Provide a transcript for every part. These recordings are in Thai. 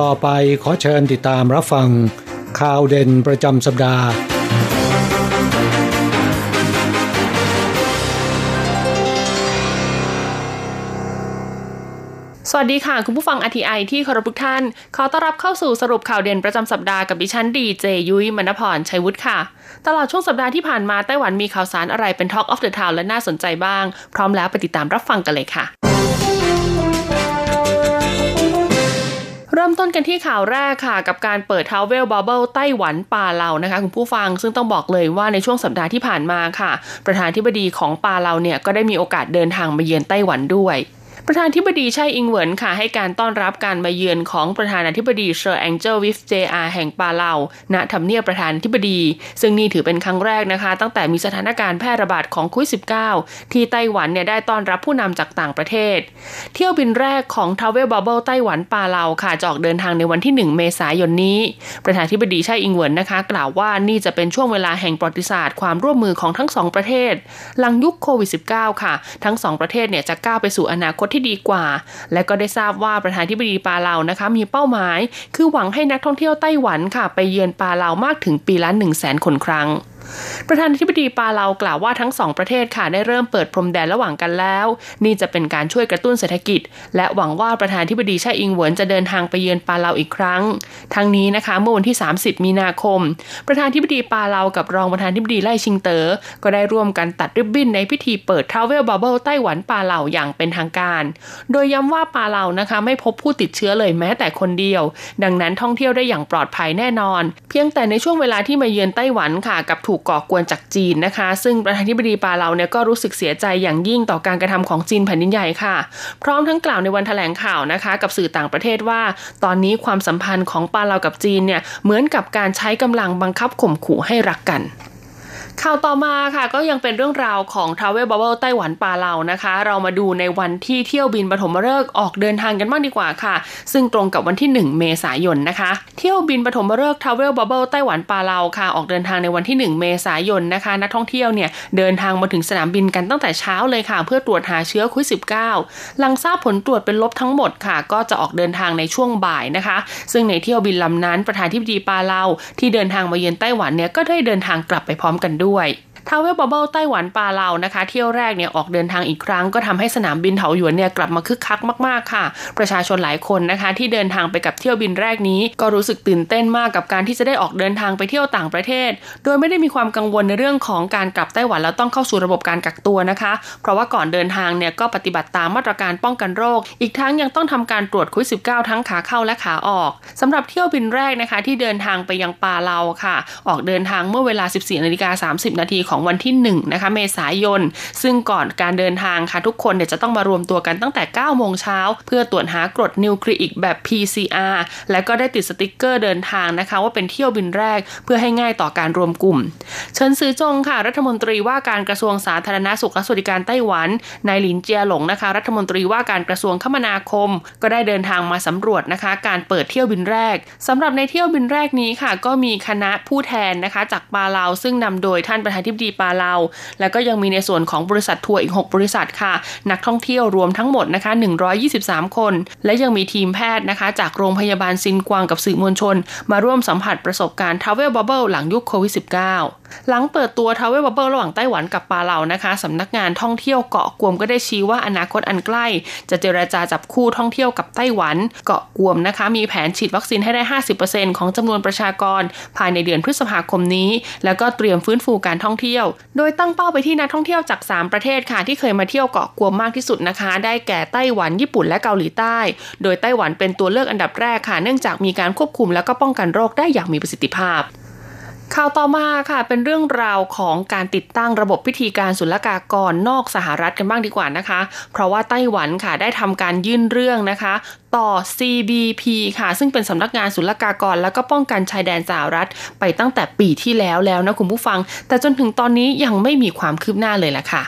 ต่อไปขอเชิญติดตามรับฟังข่าวเด่นประจำสัปดาห์ สวัสดีค่ะ คุณผู้ฟังอทีไอที่เคารพทุกท่าน ขอต้อนรับเข้าสู่สรุปข่าวเด่นประจำสัปดาห์กับดิฉันดีเจยุ้ยมณพรชัยวุฒิค่ะ ตลอดช่วงสัปดาห์ที่ผ่านมาไต้หวันมีข่าวสารอะไรเป็น Talk of the Town และน่าสนใจบ้าง พร้อมแล้วไปติดตามรับฟังกันเลยค่ะ เริ่มต้นกันที่ข่าวแรกค่ะ กับการเปิด Travel Bubble ไต้หวันปาเลานะคะ คุณผู้ฟังซึ่งต้องบอกเลยว่าในช่วงสัปดาห์ที่ผ่านมาค่ะ ประธานธิบดีของป่าเหล่าเนี่ยก็ได้มีโอกาสเดินทางมาเยือนไต้หวันด้วย ประธานาธิบดีไช่อิงเหวินค่ะ ให้การต้อนรับการมาเยือนของประธานาธิบดี Surangel Whipps Jr. แห่งปาเลาณทำเนียบประธานาธิบดี ซึ่งนี่ถือเป็นครั้งแรกนะคะ ตั้งแต่มีสถานการณ์แพร่ระบาดของโควิด -19 ที่ไต้หวันเนี่ยได้ต้อนรับผู้นำจากต่างประเทศ เที่ยวบินแรกของ Travel Bubble ไต้หวันปาเลาค่ะจะออกเดินทางในวันที่ 1 เมษายนนี้ ประธานาธิบดีไช่อิงเหวินนะคะ กล่าวว่านี่จะเป็นช่วงเวลาแห่งประวัติศาสตร์ความร่วมมือของทั้งสองประเทศ หลังยุคโควิด -19 ค่ะ ทั้งสองประเทศเนี่ยจะก้าวไปสู่อนาคตที่ดีกว่า และก็ได้ทราบว่าประธานาธิบดีปาเลานะคะมีเป้าหมาย คือหวังให้นักท่องเที่ยวไต้หวันค่ะ ไปเยือนปาเลามากถึงปีละ1 0 0 0 0แสนคนครั้ง ประธานาธิบดีปาเลากล่าวว่าทั้งสองประเทศค่ะได้เริ่มเปิดพรมแดนระหว่างกันแล้ว นี่จะเป็นการช่วยกระตุ้นเศรษฐกิจ และหวังว่าประธานาธิบดีช่อิงเหวินจะเดินทางไปเยือนปาเลาอีกครั้ง ทั้งนี้นะคะเมื่อวันที่ 30 มีนาคม ประธานาธิบดีปาเลากับรองประธานาธิบดีไล่ชิงเตอ๋อก็ได้ร่วมกันตัดริบบิ้นในพิธีเปิดทาเวลบับเบิลไต้หวันปาเลาอย่างเป็นทางการ โดยย้ำว่าปาเลานะคะไม่พบผู้ติดเชื้อเลยแม้แต่คนเดียว ดังนั้นท่องเที่ยวได้อย่างปลอดภัยแน่นอน เพียงแต่ในช่วงเวลาที่มาเยือนไต้หวันค่ะกับถููกก่อกวนจากจีนนะคะ ซึ่งประธานาธิบดีปาเลาเนี่ยก็รู้สึกเสียใจอย่างยิ่งต่อการกระทำของจีนแผ่นดินใหญ่ค่ะ พร้อมทั้งกล่าวในวันแถลงข่าวนะคะ กับสื่อต่างประเทศว่า ตอนนี้ความสัมพันธ์ของปาเลากับจีนเนี่ยเหมือนกับการใช้กำลังบังคับข่มขู่ให้รักกัน ข่าวต่อมาค่ะก็ยังเป็นเรื่องราวของ Travel Bubble ไต้หวันปาเลานะคะ เรามาดูในวันที่เที่ยวบินปฐมฤกษ์ออกเดินทางกันบ้างดีกว่าค่ะ ซึ่งตรงกับวันที่ 1 เมษายนนะคะ เที่ยวบินปฐมฤกษ์ Travel Bubble ไต้หวันปาเลาค่ะ ออกเดินทางในวันที่ 1 เมษายนนะคะนักท่องเที่ยวเนี่ยเดินทางมาถึงสนามบินกันตั้งแต่เช้าเลยค่ะ เพื่อตรวจหาเชื้อโควิด -19 หลังทราบผลตรวจเป็นลบทั้งหมดค่ะ ก็จะออกเดินทางในช่วงบ่ายนะคะ ซึ่งในเที่ยวบินลำนั้นประธานาธิบดีปาเลาที่เดินทางมาเยือนไต้หวันเนี่ยก็ได้เดินทางกลับไปพร้อมกันด้วยด้วย Travel Bubble ไต้หวันปาเลานะคะ เที่ยวแรกเนี่ยออกเดินทางอีกครั้งก็ทำให้สนามบินเถาหยวนเนี่ยกลับมาคึกคักมากๆค่ะ ประชาชนหลายคนนะคะ ที่เดินทางไปกับเที่ยวบินแรกนี้ ก็รู้สึกตื่นเต้นมากกับการที่จะได้ออกเดินทางไปเที่ยวต่างประเทศ โดยไม่ได้มีความกังวลในเรื่องของการกลับไต้หวันแล้วต้องเข้าสู่ระบบการกักตัวนะคะ เพราะว่าก่อนเดินทางเนี่ยก็ปฏิบัติตามมาตรการป้องกันโรค อีกทั้งยังต้องทำการตรวจโควิด -19 ทั้งขาเข้าและขาออกสำหรับเที่ยวบินแรกนะคะ ที่เดินทางไปยังปาเลาค่ะ ออกเดินทางเมื่อเวลา 14นาฬิกา30 นาทีของวันที่1นะคะเมษายน ซึ่งก่อนการเดินทางค่ะทุกคนเนี่ยจะต้องมารวมตัวกันตั้งแต่9โมงเช้าเพื่อตรวจหากรดนิวคลีอิกแบบ PCR และก็ได้ติดสติกเกอร์เดินทางนะคะ ว่าเป็นเที่ยวบินแรกเพื่อให้ง่ายต่อการรวมกลุ่มเฉินซือจงค่ะ รัฐมนตรีว่าการกระทรวงสาธารณสุขและสวัสดิการไต้หวันนายหลินเจียหลงนะคะ รัฐมนตรีว่าการกระทรวงคมนาคม ก็ได้เดินทางมาสำรวจนะคะ การเปิดเที่ยวบินแรกสำหรับในเที่ยวบินแรกนี้ค่ะ ก็มีคณะผู้แทนนะคะ จากปาเลาซึ่งนำโดยท่านประธานาธิบดีปาเลา แล้วก็ยังมีในส่วนของบริษัททัวร์อีก 6 บริษัทค่ะ นักท่องเที่ยวรวมทั้งหมดนะคะ 123 คน และยังมีทีมแพทย์นะคะ จากโรงพยาบาลซินกวางกับสื่อมวลชน มาร่วมสัมผัสประสบการณ์ Travel Bubble หลังยุคโควิด -19 หลังเปิดตัว Travel Bubble ระหว่างไต้หวันกับปาเลานะคะสำนักงานท่องเที่ยวเกาะกวมก็ได้ชี้ว่าอนาคตอันใกล้ จะเจรจาจับคู่ท่องเที่ยวกับไต้หวัน เกาะกวมนะคะ มีแผนฉีดวัคซีนให้ได้ 50%ของจำนวนประชากร ภายในเดือนพฤษภาคมนี้ แล้วก็เตรียมฟื้นฟูการท่องเที่ยวโดยตั้งเป้าไปที่นักท่องเที่ยวจาก 3 ประเทศค่ะที่เคยมาเที่ยวเกาะกวมมากที่สุดนะคะ ได้แก่ไต้หวันญี่ปุ่นและเกาหลีใต้ โดยไต้หวันเป็นตัวเลือกอันดับแรกค่ะ เนื่องจากมีการควบคุมและก็ป้องกันโรคได้อย่างมีประสิทธิภาพข่าวต่อมาค่ะเป็นเรื่องราวของการติดตั้งระบบพิธีการศุลกากรนอกสหรัฐกันบ้างดีกว่านะคะ เพราะว่าไต้หวันค่ะได้ทำการยื่นเรื่องนะคะ ต่อ CBP ค่ะ ซึ่งเป็นสำนักงานศุลกากร และก็ป้องกันชายแดนสหรัฐไปตั้งแต่ปีที่แล้วแล้วนะคุณผู้ฟัง แต่จนถึงตอนนี้ยังไม่มีความคืบหน้าเลยล่ะค่ะ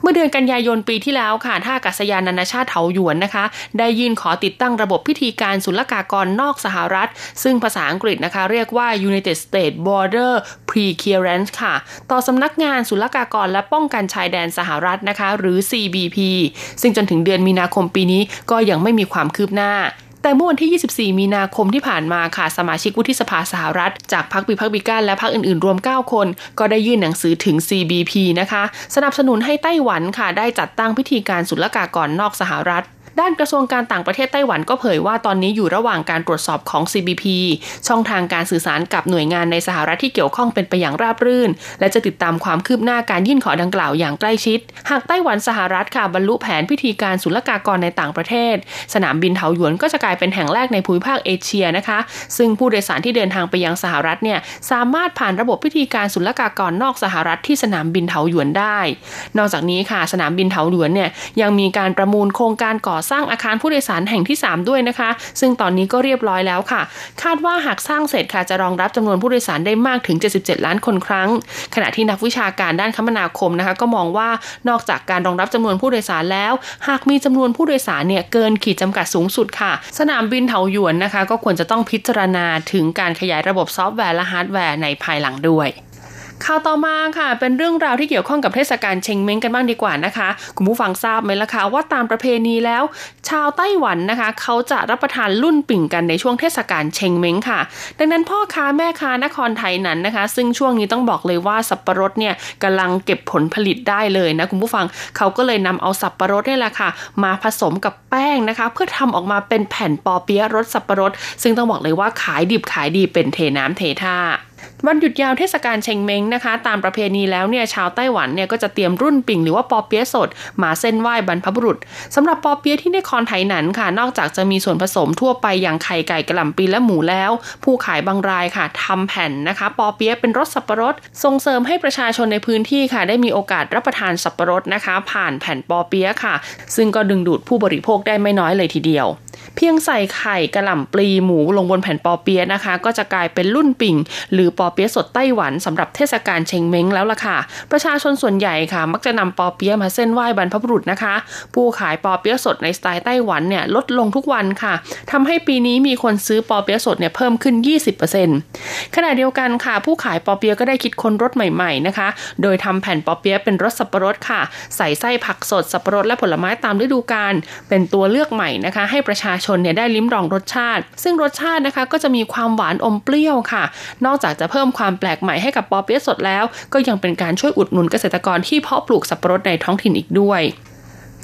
เมื่อเดือนกันยายนปีที่แล้วค่ะท่าอากาศยานนานาชาติเถาหยวนนะคะ ได้ยื่นขอติดตั้งระบบพิธีการศุลกากรนอกสหรัฐ ซึ่งภาษาอังกฤษนะคะ เรียกว่า United States Border Preclearance ค่ะ ต่อสำนักงานศุลกากรและป้องกันชายแดนสหรัฐนะคะ หรือ CBP ซึ่งจนถึงเดือนมีนาคมปีนี้ก็ยังไม่มีความคืบหน้าแต่เมื่อวันที่ 24 มีนาคมที่ผ่านมาค่ะ สมาชิกวุฒิสภาสหรัฐ จากพรรคบีพักบิกันและพรรคอื่นๆ รวม 9 คน ก็ได้ยื่นหนังสือถึง CBP นะคะ สนับสนุนให้ไต้หวันค่ะ ได้จัดตั้งพิธีการศุลกากรนอกสหรัฐ ด้านกระทรวงการต่างประเทศไต้หวันก็เผยว่าตอนนี้อยู่ระหว่างการตรวจสอบของ CBP ช่องทางการสื่อสารกับหน่วยงานในสหรัฐที่เกี่ยวข้องเป็นไปอย่างราบรื่น และจะติดตามความคืบหน้าการยื่นขอดังกล่าวอย่างใกล้ชิด หากไต้หวันสหรัฐค่ะบรรลุแผนพิธีการศุลกากรในต่างประเทศ สนามบินเถาหยวนก็จะกลายเป็นแห่งแรกในภูมิภาคเอเชียนะคะ ซึ่งผู้โดยสารที่เดินทางไปยังสหรัฐเนี่ยสามารถผ่านระบบพิธีการศุลกากรนอกสหรัฐที่สนามบินเถาหยวนได้ นอกจากนี้ค่ะสนามบินเถาหยวนเนี่ยยังมีการประมูลโครงการก่อสร้างอาคารผู้โดยสารแห่งที่ 3 ด้วยนะคะ ซึ่งตอนนี้ก็เรียบร้อยแล้วค่ะ คาดว่าหากสร้างเสร็จค่ะจะรองรับจำนวนผู้โดยสารได้มากถึง 77 ล้านคนครั้ง ขณะที่นักวิชาการด้านคมนาคมนะคะ ก็มองว่านอกจากการรองรับจำนวนผู้โดยสารแล้ว หากมีจำนวนผู้โดยสารเนี่ยเกินขีดจำกัดสูงสุดค่ะ สนามบินเถาหยวนนะคะ ก็ควรจะต้องพิจารณาถึงการขยายระบบซอฟต์แวร์และฮาร์ดแวร์ในภายหลังด้วย ข่าวต่อมาค่ะเป็นเรื่องราวที่เกี่ยวข้องกับเทศกาลเชงเม้งกันบ้างดีกว่านะคะ คุณผู้ฟังทราบไหมล่ะคะว่าตามประเพณีแล้ว ชาวไต้หวันนะคะ เขาจะรับประทานรุ่นปิ่งกันในช่วงเทศกาลเชงเม้งค่ะ ดังนั้นพ่อค้าแม่ค้านครไทยนั้นนะคะ ซึ่งช่วงนี้ต้องบอกเลยว่าสับปะรดเนี่ยกำลังเก็บผลผลิตได้เลยนะคุณผู้ฟังเขาก็เลยนำเอาสับปะรดนี่แหละค่ะ มาผสมกับแป้งนะคะ เพื่อทำออกมาเป็นแผ่นปอเปี๊ยะรสสับปะรด ซึ่งต้องบอกเลยว่าขายดิบขายดีเป็นเทน้ำเทท่า วันหยุดยาวเทศกาลเชงเม้งนะคะ ตามประเพณีแล้วเนี่ยชาวไต้หวันเนี่ยก็จะเตรียมรุ่นปิ่งหรือว่าปอเปี๊ยะสด มาเส้นไหว้บรรพบุรุษสำหรับปอเปี๊ยะที่นครไถหนันค่ะ นอกจากจะมีส่วนผสมทั่วไปอย่างไข่ไก่กระหล่ำปีและหมูแล้ว ผู้ขายบางรายค่ะทำแผ่นนะคะ ปอเปี๊ยะเป็นรสสับปะรด ส่งเสริมให้ประชาชนในพื้นที่ค่ะ ได้มีโอกาสรับประทานสับปะรดนะคะ ผ่านแผ่นปอเปี๊ยะค่ะ ซึ่งก็ดึงดูดผู้บริโภคได้ไม่น้อยเลยทีเดียว เพียงใส่ไข่กระหล่ำปลีหมูลงบนแผ่นปอเปี๊ยะนะคะ ก็จะกลายเป็นรุ่นปิ่ง หรือปอเปี๊ยะสดไต้หวันสำหรับเทศกาลเชงเม้งแล้วล่ะค่ะ ประชาชนส่วนใหญ่ค่ะ มักจะนำปอเปี๊ยะมาเส้นไหว้บรรพบุรุษนะคะ ผู้ขายปอเปี๊ยะสดในสไตล์ไต้หวันเนี่ยลดลงทุกวันค่ะทำให้ปีนี้มีคนซื้อปอเปี๊ยะสดเนี่ยเพิ่มขึ้น 20%ขณะเดียวกันค่ะ ผู้ขายปอเปี๊ยะก็ได้คิดค้นรสใหม่ๆนะคะ โดยทำแผ่นปอเปี๊ยะเป็นรสสับปะรดค่ะ ใส่ไส้ผักสดสับปะรดและผลไม้ตามฤดูกาลเป็นตัวเลือกใหม่นะคะ ให้ประชาชนเนี่ยได้ลิ้มรองรสชาติ ซึ่งรสชาตินะคะก็จะมีความหวานอมเปรี้ยวค่ะ นอกจากจะเพิ่มพิ่มความแปลกใหม่ให้กับปอเปี๊ยะสดแล้ว ก็ยังเป็นการช่วยอุดหนุนเกษตรกรที่เพาะปลูกสับปะรดในท้องถิ่นอีกด้วย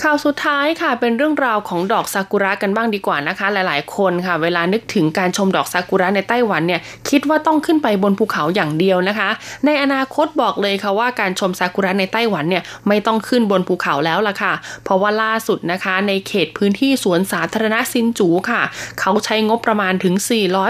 ข่าวสุดท้ายค่ะเป็นเรื่องราวของดอกซากุระกันบ้างดีกว่านะคะ หลายๆ คนค่ะ เวลานึกถึงการชมดอกซากุระในไต้หวันเนี่ยคิดว่าต้องขึ้นไปบนภูเขาอย่างเดียวนะคะ ในอนาคตบอกเลยค่ะว่าการชมซากุระในไต้หวันเนี่ยไม่ต้องขึ้นบนภูเขาแล้วล่ะค่ะ เพราะว่าล่าสุดนะคะในเขตพื้นที่สวนสาธารณะซินจูค่ะ เขาใช้งบประมาณถึง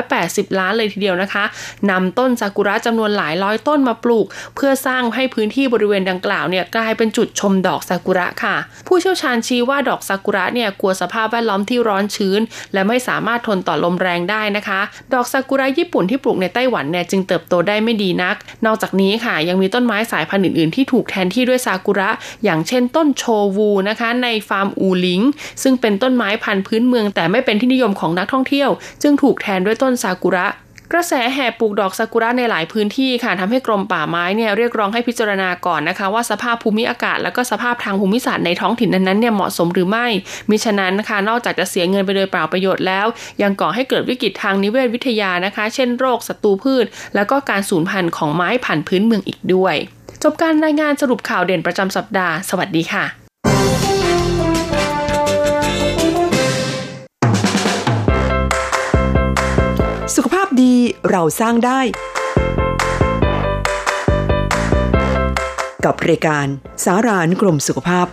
480 ล้านเลยทีเดียวนะคะนำต้นซากุระจำนวนหลายร้อยต้นมาปลูก เพื่อสร้างให้พื้นที่บริเวณดังกล่าวเนี่ยกลายเป็นจุดชมดอกซากุระค่ะ ผู้เชี่ยวชาญชี้ว่าดอกซากุระเนี่ยกลัวสภาพแวดล้อมที่ร้อนชื้น และไม่สามารถทนต่อลมแรงได้นะคะ ดอกซากุระญี่ปุ่นที่ปลูกในไต้หวันเนี่ยจึงเติบโตได้ไม่ดีนัก นอกจากนี้ค่ะยังมีต้นไม้สายพันธุ์อื่นๆ ที่ถูกแทนที่ด้วยซากุระ อย่างเช่นต้นโชวูนะคะในฟาร์มอูลิงซึ่งเป็นต้นไม้พันธุ์พื้นเมือง แต่ไม่เป็นที่นิยมของนักท่องเที่ยว จึงถูกแทนด้วยต้นซากุระ กระแสแห่ปลูกดอกซากุระในหลายพื้นที่ค่ะทำให้กรมป่าไม้เนี่ยเรียกร้องให้พิจารณาก่อนนะคะ ว่าสภาพภูมิอากาศ และก็สภาพทางภูมิศาสตร์ในท้องถิ่นนั้นๆเนี่ยเหมาะสมหรือไม่มิฉะนั้นนะคะนอกจากจะเสียเงินไปโดยเปล่าประโยชน์แล้ว ยังก่อให้เกิดวิกฤตทางนิเวศวิทยานะคะ เช่นโรคศัตรูพืช แล้วก็การสูญพันธุ์ของไม้พันธุ์พื้นเมืองอีกด้วย จบการรายงานสรุปข่าวเด่นประจำสัปดาห์ สวัสดีค่ะ ดีเราสร้างได้ กับรายการสารานกรมสุขภาพ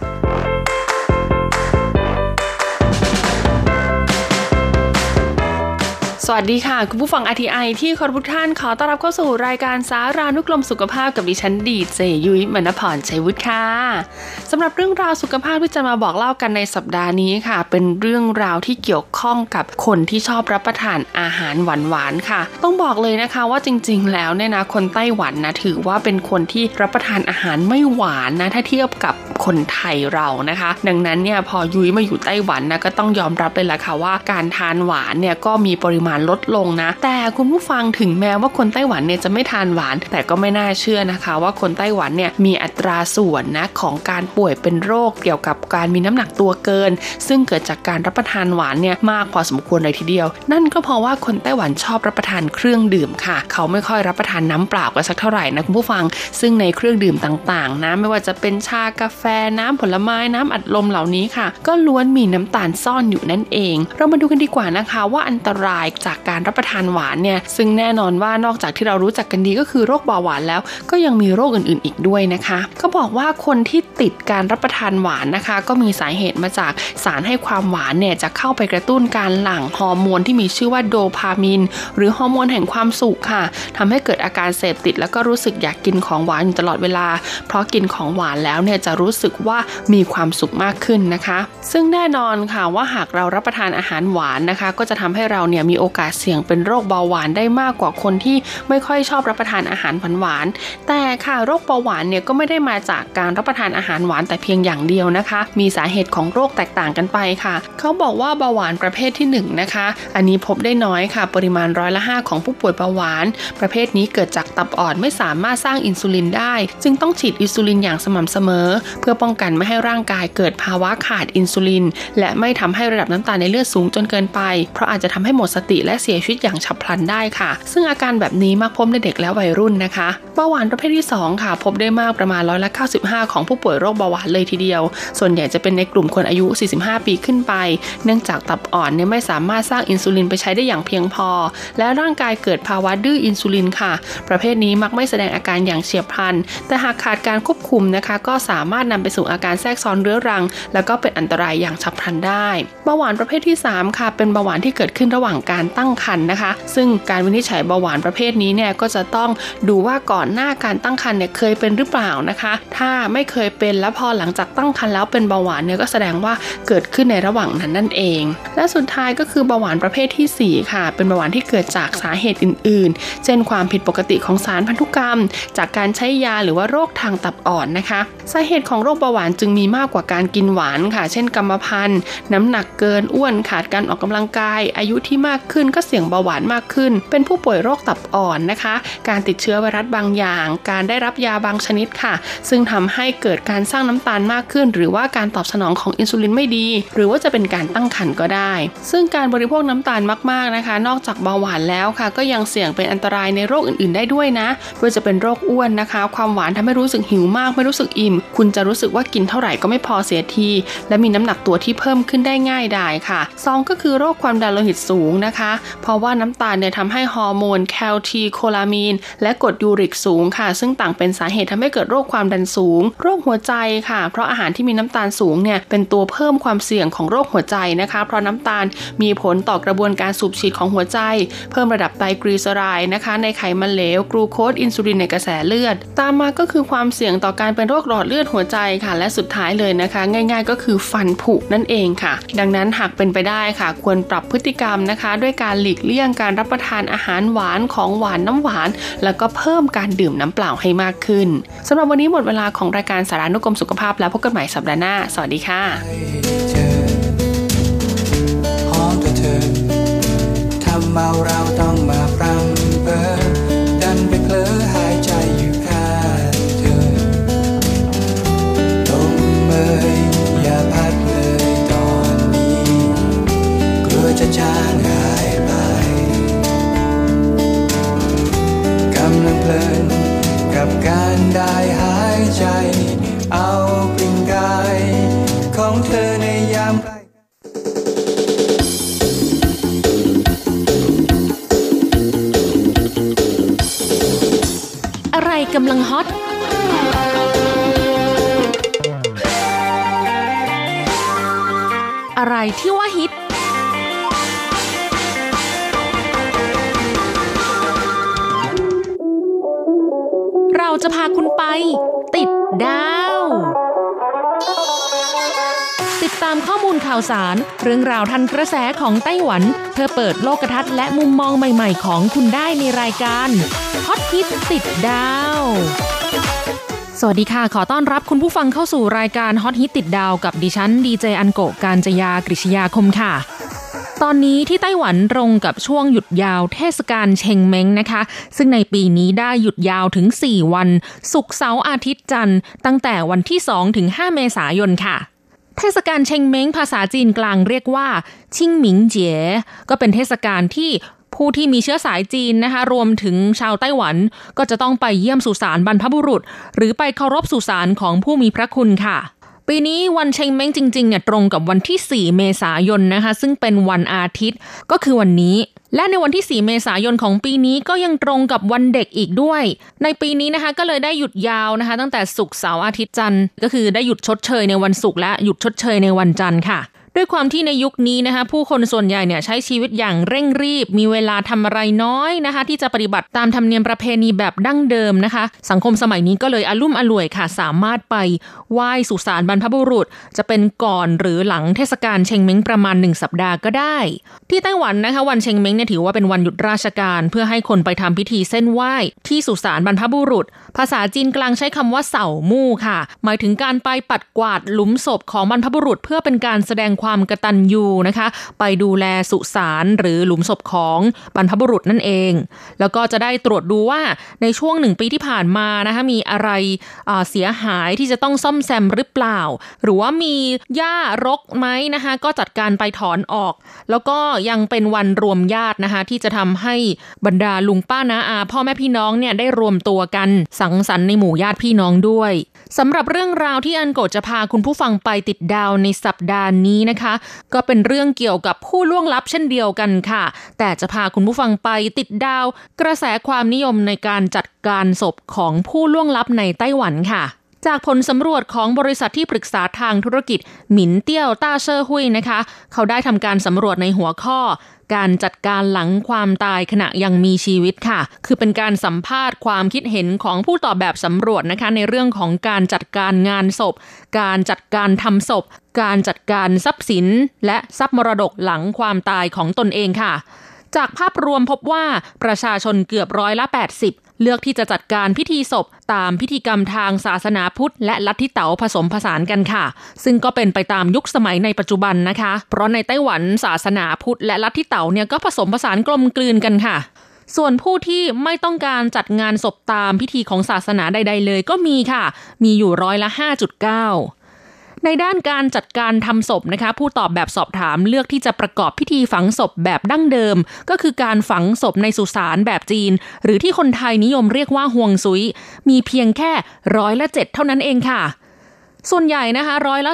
วัสดีค่ะ คุณผู้ฟังอทีไอที่คอรุท่านขอต้อนรับเข้าสู่รายการสารานุกรมสุขภาพกับดิฉันดีเจยุ้ยมณพรชัยวุฒิค่ะสำหรับเรื่องราวสุขภาพที่จะมาบอกเล่ากันในสัปดาห์นี้ค่ะ เป็นเรื่องราวที่เกี่ยวข้องกับคนที่ชอบรับประทานอาหารหวานๆค่ะ ต้องบอกเลยนะคะว่าจริง ๆ แล้วเนี่ยนะคนไต้หวันนะถือว่าเป็นคนที่รับประทานอาหารไม่หวานนะถ้าเทียบกับคนไทยเรานะคะ ดังนั้นเนี่ยพอยุ้ยมาอยู่ไต้หวันนะก็ต้องยอมรับเลยละค่ะว่าการทานหวานเนี่ยก็มีปริมาณลดลงนะ แต่คุณผู้ฟังถึงแม้ว่าคนไต้หวันเนี่ยจะไม่ทานหวาน แต่ก็ไม่น่าเชื่อนะคะ ว่าคนไต้หวันเนี่ยมีอัตราส่วนนะของการป่วยเป็นโรคเกี่ยวกับการมีน้ำหนักตัวเกิน ซึ่งเกิดจากการรับประทานหวานเนี่ยมากพอสมควรเลยทีเดียว นั่นก็เพราะว่าคนไต้หวันชอบรับประทานเครื่องดื่มค่ะ เขาไม่ค่อยรับประทานน้ำเปล่ากันสักเท่าไหร่นะคุณผู้ฟัง ซึ่งในเครื่องดื่มต่างๆนะไม่ว่าจะเป็นชากาแฟน้ำผลไม้น้ำอัดลมเหล่านี้ค่ะ ก็ล้วนมีน้ำตาลซ่อนอยู่นั่นเอง เรามาดูกันดีกว่านะคะว่าอันตรายจากการรับประทานหวานเนี่ยซึ่งแน่นอนว่านอกจากที่เรารู้จักกันดีก็คือโรคเบาหวานแล้ว ก็ยังมีโรคอื่นๆอีกด้วยนะคะก็บอกว่าคนที่ติดการรับประทานหวานนะคะ ก็มีสาเหตุมาจากสารให้ความหวานเนี่ยจะเข้าไปกระตุ้นการหลั่งฮอร์โมนที่มีชื่อว่าโดพามิน หรือฮอร์โมนแห่งความสุขค่ะทำให้เกิดอาการเสพติด แล้วก็รู้สึกอยากกินของหวานอยู่ตลอดเวลา เพราะกินของหวานแล้วเนี่ยจะรู้สึกว่ามีความสุขมากขึ้นนะคะ ซึ่งแน่นอนค่ะว่าหากเรารับประทานอาหารหวานนะคะ ก็จะทำให้เราเนี่ยมีโอกาสเสี่ยงเป็นโรคเบาหวานได้มากกว่าคนที่ไม่ค่อยชอบรับประทานอาหารหวานๆแต่ค่ะโรคเบาหวานเนี่ยก็ไม่ได้มาจากการรับประทานอาหารหวานแต่เพียงอย่างเดียวนะคะ มีสาเหตุของโรคแตกต่างกันไปค่ะ เขาบอกว่าเบาหวานประเภทที่ 1นนะคะ อันนี้พบได้น้อยค่ะ ปริมาณร้อยละ5ของผู้ป่วยเบาหวาน ประเภทนี้เกิดจากตับอ่อนไม่สามารถสร้างอินซูลินได้ จึงต้องฉีดอินซูลินอย่างสม่ำเสมอ เพื่อป้องกันไม่ให้ร่างกายเกิดภาวะขาดอินซูลิน และไม่ทำให้ระดับน้ำตาลในเลือดสูงจนเกินไป เพราะอาจจะทำให้หมดสติและเสียชีวิตอย่างฉับพลันได้ค่ะ ซึ่งอาการแบบนี้มักพบในเด็กและวัยรุ่นนะคะเบาหวานประเภทที่ 2 ค่ะ พบได้มากประมาณร้อยละ95 ของผู้ป่วยโรคเบาหวานเลยทีเดียว ส่วนใหญ่จะเป็นในกลุ่มคนอายุ 45 ปีขึ้นไป เนื่องจากตับอ่อนเนี่ยไม่สามารถสร้างอินซูลินไปใช้ได้อย่างเพียงพอ และร่างกายเกิดภาวะดื้ออินซูลินค่ะ ประเภทนี้มักไม่แสดงอาการอย่างเฉียบพลัน แต่หากขาดการควบคุมนะคะ ก็สามารถนำไปสู่อาการแทรกซ้อนเรื้อรัง แล้วก็เป็นอันตรายอย่างฉับพลันได้เบาหวานประเภทที่ 3 ค่ะ เป็นเบาหวานที่เกิดขึ้นระหว่างการตั้งครรภ์นะคะ ซึ่งการวินิจฉัยเบาหวานประเภทนี้เนี่ยก็จะต้องดูว่าก่อนหน้าการตั้งครรภ์เนี่ยเคยเป็นหรือเปล่านะคะ ถ้าไม่เคยเป็นแล้วพอหลังจากตั้งครรภ์แล้วเป็นเบาหวานเนี่ยก็แสดงว่าเกิดขึ้นในระหว่างนั้นนั่นเอง และสุดท้ายก็คือเบาหวานประเภทที่ 4 ค่ะ เป็นเบาหวานที่เกิดจากสาเหตุอื่น ๆ เช่นความผิดปกติของสารพันธุกรรม จากการใช้ยาหรือว่าโรคทางตับอ่อนนะคะ สาเหตุของโรคเบาหวานจึงมีมากกว่าการกินหวานค่ะ เช่นกรรมพันธุ์ น้ำหนักเกินอ้วนขาดการออกกำลังกาย อายุที่มากขึ้นก็เสี่ยงเบาหวานมากขึ้น เป็นผู้ป่วยโรคตับอ่อนนะคะ การติดเชื้อไวรัสบางอย่าง การได้รับยาบางชนิดค่ะ ซึ่งทำให้เกิดการสร้างน้ำตาลมากขึ้น หรือว่าการตอบสนองของอินซูลินไม่ดี หรือว่าจะเป็นการตั้งครรภ์ก็ได้ ซึ่งการบริโภคน้ำตาลมากๆนะคะ นอกจากเบาหวานแล้วค่ะ ก็ยังเสี่ยงเป็นอันตรายในโรคอื่น ๆ ได้ด้วยนะไม่ว่าจะเป็นโรคอ้วนนะคะ ความหวานทำให้รู้สึกหิวมากไม่รู้สึกอิ่ม คุณจะรู้สึกว่ากินเท่าไหร่ก็ไม่พอเสียที และมีน้ำหนักตัวที่เพิ่มขึ้นได้ง่ายได้ค่ะ 2 ก็คือโรคความดันโลหิตสูงนะคะเพราะว่าน้ำตาลเนี่ยทำให้ฮอร์โมนแคทีโคลามีน และกรดยูริกสูงค่ะ ซึ่งต่างเป็นสาเหตุทำให้เกิดโรคความดันสูง โรคหัวใจค่ะ เพราะอาหารที่มีน้ำตาลสูงเนี่ยเป็นตัวเพิ่มความเสี่ยงของโรคหัวใจนะคะ เพราะน้ำตาลมีผลต่อกระบวนการสูบฉีดของหัวใจ เพิ่มระดับไตรกลีเซอไรด์นะคะ ในไขมันเหลวกลูโคสอินซูลินในกระแสเลือด ตามมาก็คือความเสี่ยงต่อการเป็นโรคหลอดเลือดหัวใจค่ะ และสุดท้ายเลยนะคะ ง่าย ๆ ก็คือฟันผุนั่นเองค่ะ ดังนั้นหากเป็นไปได้ค่ะ ควรปรับพฤติกรรมนะคะ ด้วยการหลีกเลี่ยงการรับประทานอาหารหวานของหวานน้ำหวาน แล้วก็เพิ่มการดื่มน้ำเปล่าให้มากขึ้นสำหรับวันนี้หมดเวลาของรายการสารานุกรมสุขภาพแล้วพบกันใหม่สัปดาห์หน้า สวัสดีค่ะเธอทำเมาเรา ได้หายใจ เอาเปิ่นกายของเธอในยามใกล้อะไรกำลังฮอตอะไรที่ว่าฮิต เราจะพาคุณไป ติดดาว ติดตามข้อมูลข่าวสาร เรื่องราวทันกระแสของไต้หวัน เพื่อเปิดโลกทัศน์และมุมมองใหม่ๆ ของคุณได้ในรายการฮอตฮิตติดดาวสวัสดีค่ะ ขอต้อนรับคุณผู้ฟังเข้าสู่รายการฮอตฮิตติดดาวกับดิฉันดีเจอันโกการจยากริชยาคมค่ะ ตอนนี้ที่ไต้หวันตรงกับช่วงหยุดยาวเทศกาลเชงเม้งนะคะ ซึ่งในปีนี้ได้หยุดยาวถึง 4 วันศุกร์เสาร์อาทิตย์จันทร์ ตั้งแต่วันที่ 2 ถึง 5 เมษายนค่ะ เทศกาลเชงเม้งภาษาจีนกลางเรียกว่า ชิงหมิงเจ๋ก็เป็นเทศกาลที่ผู้ที่มีเชื้อสายจีนนะคะ รวมถึงชาวไต้หวันก็จะต้องไปเยี่ยมสุสานบรรพบุรุษ หรือไปเคารพสุสานของผู้มีพระคุณค่ะ ปีนี้วันเชงเม้งจริงๆเนี่ยตรงกับวันที่ 4 เมษายนนะคะ ซึ่งเป็นวันอาทิตย์ก็คือวันนี้ และในวันที่ 4 เมษายนของปีนี้ก็ยังตรงกับวันเด็กอีกด้วย ในปีนี้นะคะก็เลยได้หยุดยาวนะคะ ตั้งแต่ศุกร์เสาร์อาทิตย์จันทร์ก็คือได้หยุดชดเชยในวันศุกร์และหยุดชดเชยในวันจันทร์ค่ะ ด้วยความที่ในยุคนี้นะคะ ผู้คนส่วนใหญ่เนี่ยใช้ชีวิตอย่างเร่งรีบ มีเวลาทำอะไรน้อยนะคะ ที่จะปฏิบัติตามธรรมเนียมประเพณีแบบดั้งเดิมนะคะ สังคมสมัยนี้ก็เลยอลุ่มอล่วยค่ะ สามารถไปไหว้สุสานบรรพบุรุษ จะเป็นก่อนหรือหลังเทศกาลเชงเม้งประมาณหนึ่งสัปดาห์ก็ได้ ที่ไต้หวันนะคะ วันเชงเม้งเนี่ยถือว่าเป็นวันหยุดราชการเพื่อให้คนไปทำพิธีเส้นไหว้ ที่สุสานบรรพบุรุษ ภาษาจีนกลางใช้คำว่าเสามู่ค่ะ หมายถึงการไปปัดกวาดหลุมศพของบรรพบุรุษ เพื่อเป็นการแสดงความกระตัญญูนะคะ ไปดูแลสุสานหรือหลุมศพของบรรพบุรุษนั่นเอง แล้วก็จะได้ตรวจดูว่าในช่วงหนึ่งปีที่ผ่านมานะคะมีอะไรเสียหายที่จะต้องซ่อมแซมหรือเปล่า หรือว่ามีหญ้ารกไหมนะคะก็จัดการไปถอนออก แล้วก็ยังเป็นวันรวมญาตินะคะที่จะทำให้บรรดาลุงป้านาอา พ่อแม่พี่น้องเนี่ยได้รวมตัวกันสังสรรค์ในหมู่ญาติพี่น้องด้วย สำหรับเรื่องราวที่อันโกจะพาคุณผู้ฟังไปติดดาวในสัปดาห์นี้นะคะ ก็เป็นเรื่องเกี่ยวกับผู้ล่วงลับเช่นเดียวกันค่ะ แต่จะพาคุณผู้ฟังไปติดดาว กระแสความนิยมในการจัดการศพของผู้ล่วงลับในไต้หวันค่ะจากผลสำรวจของบริษัทที่ปรึกษาทางธุรกิจ หมินเตี้ยวต้าเชอร์หุยนะคะ เขาได้ทำการสำรวจในหัวข้อ การจัดการหลังความตายขณะยังมีชีวิตค่ะ คือเป็นการสัมภาษณ์ความคิดเห็นของผู้ตอบแบบสำรวจนะคะในเรื่องของการจัดการงานศพ การจัดการทำศพ การจัดการทรัพย์สิน และทรัพย์มรดกหลังความตายของตนเองค่ะ จากภาพรวมพบว่าประชาชนเกือบร้อยละ 80 เลือกที่จะจัดการพิธีศพตามพิธีกรรมทางศาสนาพุทธ และลัทธิเต๋าผสมผสานกันค่ะ ซึ่งก็เป็นไปตามยุคสมัยในปัจจุบันนะคะ เพราะในไต้หวันศาสนาพุทธ และลัทธิเต๋าเนี่ยก็ผสมผสานกลมกลืนกันค่ะส่วนผู้ที่ไม่ต้องการจัดงานศพตามพิธีของศาสนาใด ๆ เลยก็มีค่ะ มีอยู่ร้อยละ 5.9 ในด้านการจัดการทำศพนะคะ ผู้ตอบแบบสอบถามเลือกที่จะประกอบพิธีฝังศพแบบดั้งเดิม ก็คือการฝังศพในสุสานแบบจีน หรือที่คนไทยนิยมเรียกว่าห่วงซุย มีเพียงแค่ร้อยละเจ็ดเท่านั้นเองค่ะส่วนใหญ่นะคะร้อยละ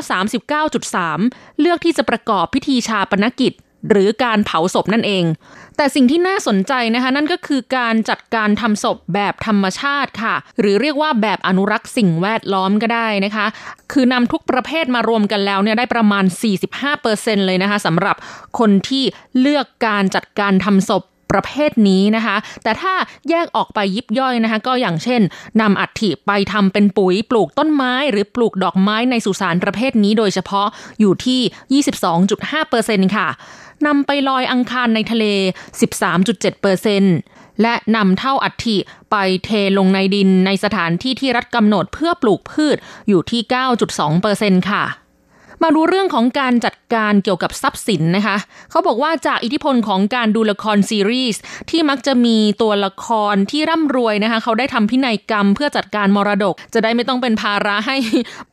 39.3 เลือกที่จะประกอบพิธีชาปนกิจ หรือการเผาศพนั่นเอง แต่สิ่งที่น่าสนใจนะคะนั่นก็คือการจัดการทำศพแบบธรรมชาติค่ะ หรือเรียกว่าแบบอนุรักษ์สิ่งแวดล้อมก็ได้นะคะ คือนำทุกประเภทมารวมกันแล้วเนี่ยได้ประมาณ 45%เลยนะคะสำหรับคนที่เลือกการจัดการทำศพประเภทนี้นะคะ แต่ถ้าแยกออกไปยิบย่อยนะคะ ก็อย่างเช่นนำอัฐิไปทำเป็นปุ๋ยปลูกต้นไม้ หรือปลูกดอกไม้ในสุสานประเภทนี้โดยเฉพาะอยู่ที่ 22.5%ค่ะ นำไปลอยอังคารในทะเล 13.7เปอร์เซนต์และนำเท่าอัฐิไปเทลงในดินในสถานที่ที่รัฐกำหนดเพื่อปลูกพืชอยู่ที่ 9.2เปอร์เซนค่ะ มาดูเรื่องของการจัดการเกี่ยวกับทรัพย์สินนะคะ เขาบอกว่าจากอิทธิพลของการดูละครซีรีส์ที่มักจะมีตัวละครที่ร่ำรวยนะคะ เขาได้ทำพินัยกรรมเพื่อจัดการมรดก จะได้ไม่ต้องเป็นภาระให้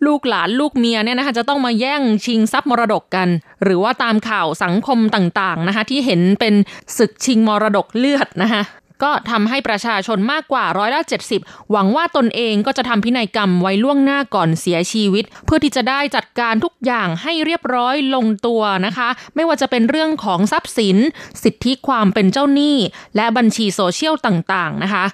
ลูกหลานลูกเมียเนี่ยนะคะ จะต้องมาแย่งชิงทรัพย์มรดกกัน หรือว่าตามข่าวสังคมต่างๆนะคะ ที่เห็นเป็นศึกชิงมรดกเลือดนะคะ ก็ทำให้ประชาชนมากกว่าร้อยละ70 หวังว่าตนเองก็จะทำพินัยกรรมไว้ล่วงหน้าก่อนเสียชีวิต เพื่อที่จะได้จัดการทุกอย่างให้เรียบร้อยลงตัวนะคะ ไม่ว่าจะเป็นเรื่องของทรัพย์สิน สิทธิความเป็นเจ้าหนี้ และบัญชีโซเชียลต่างๆนะคะ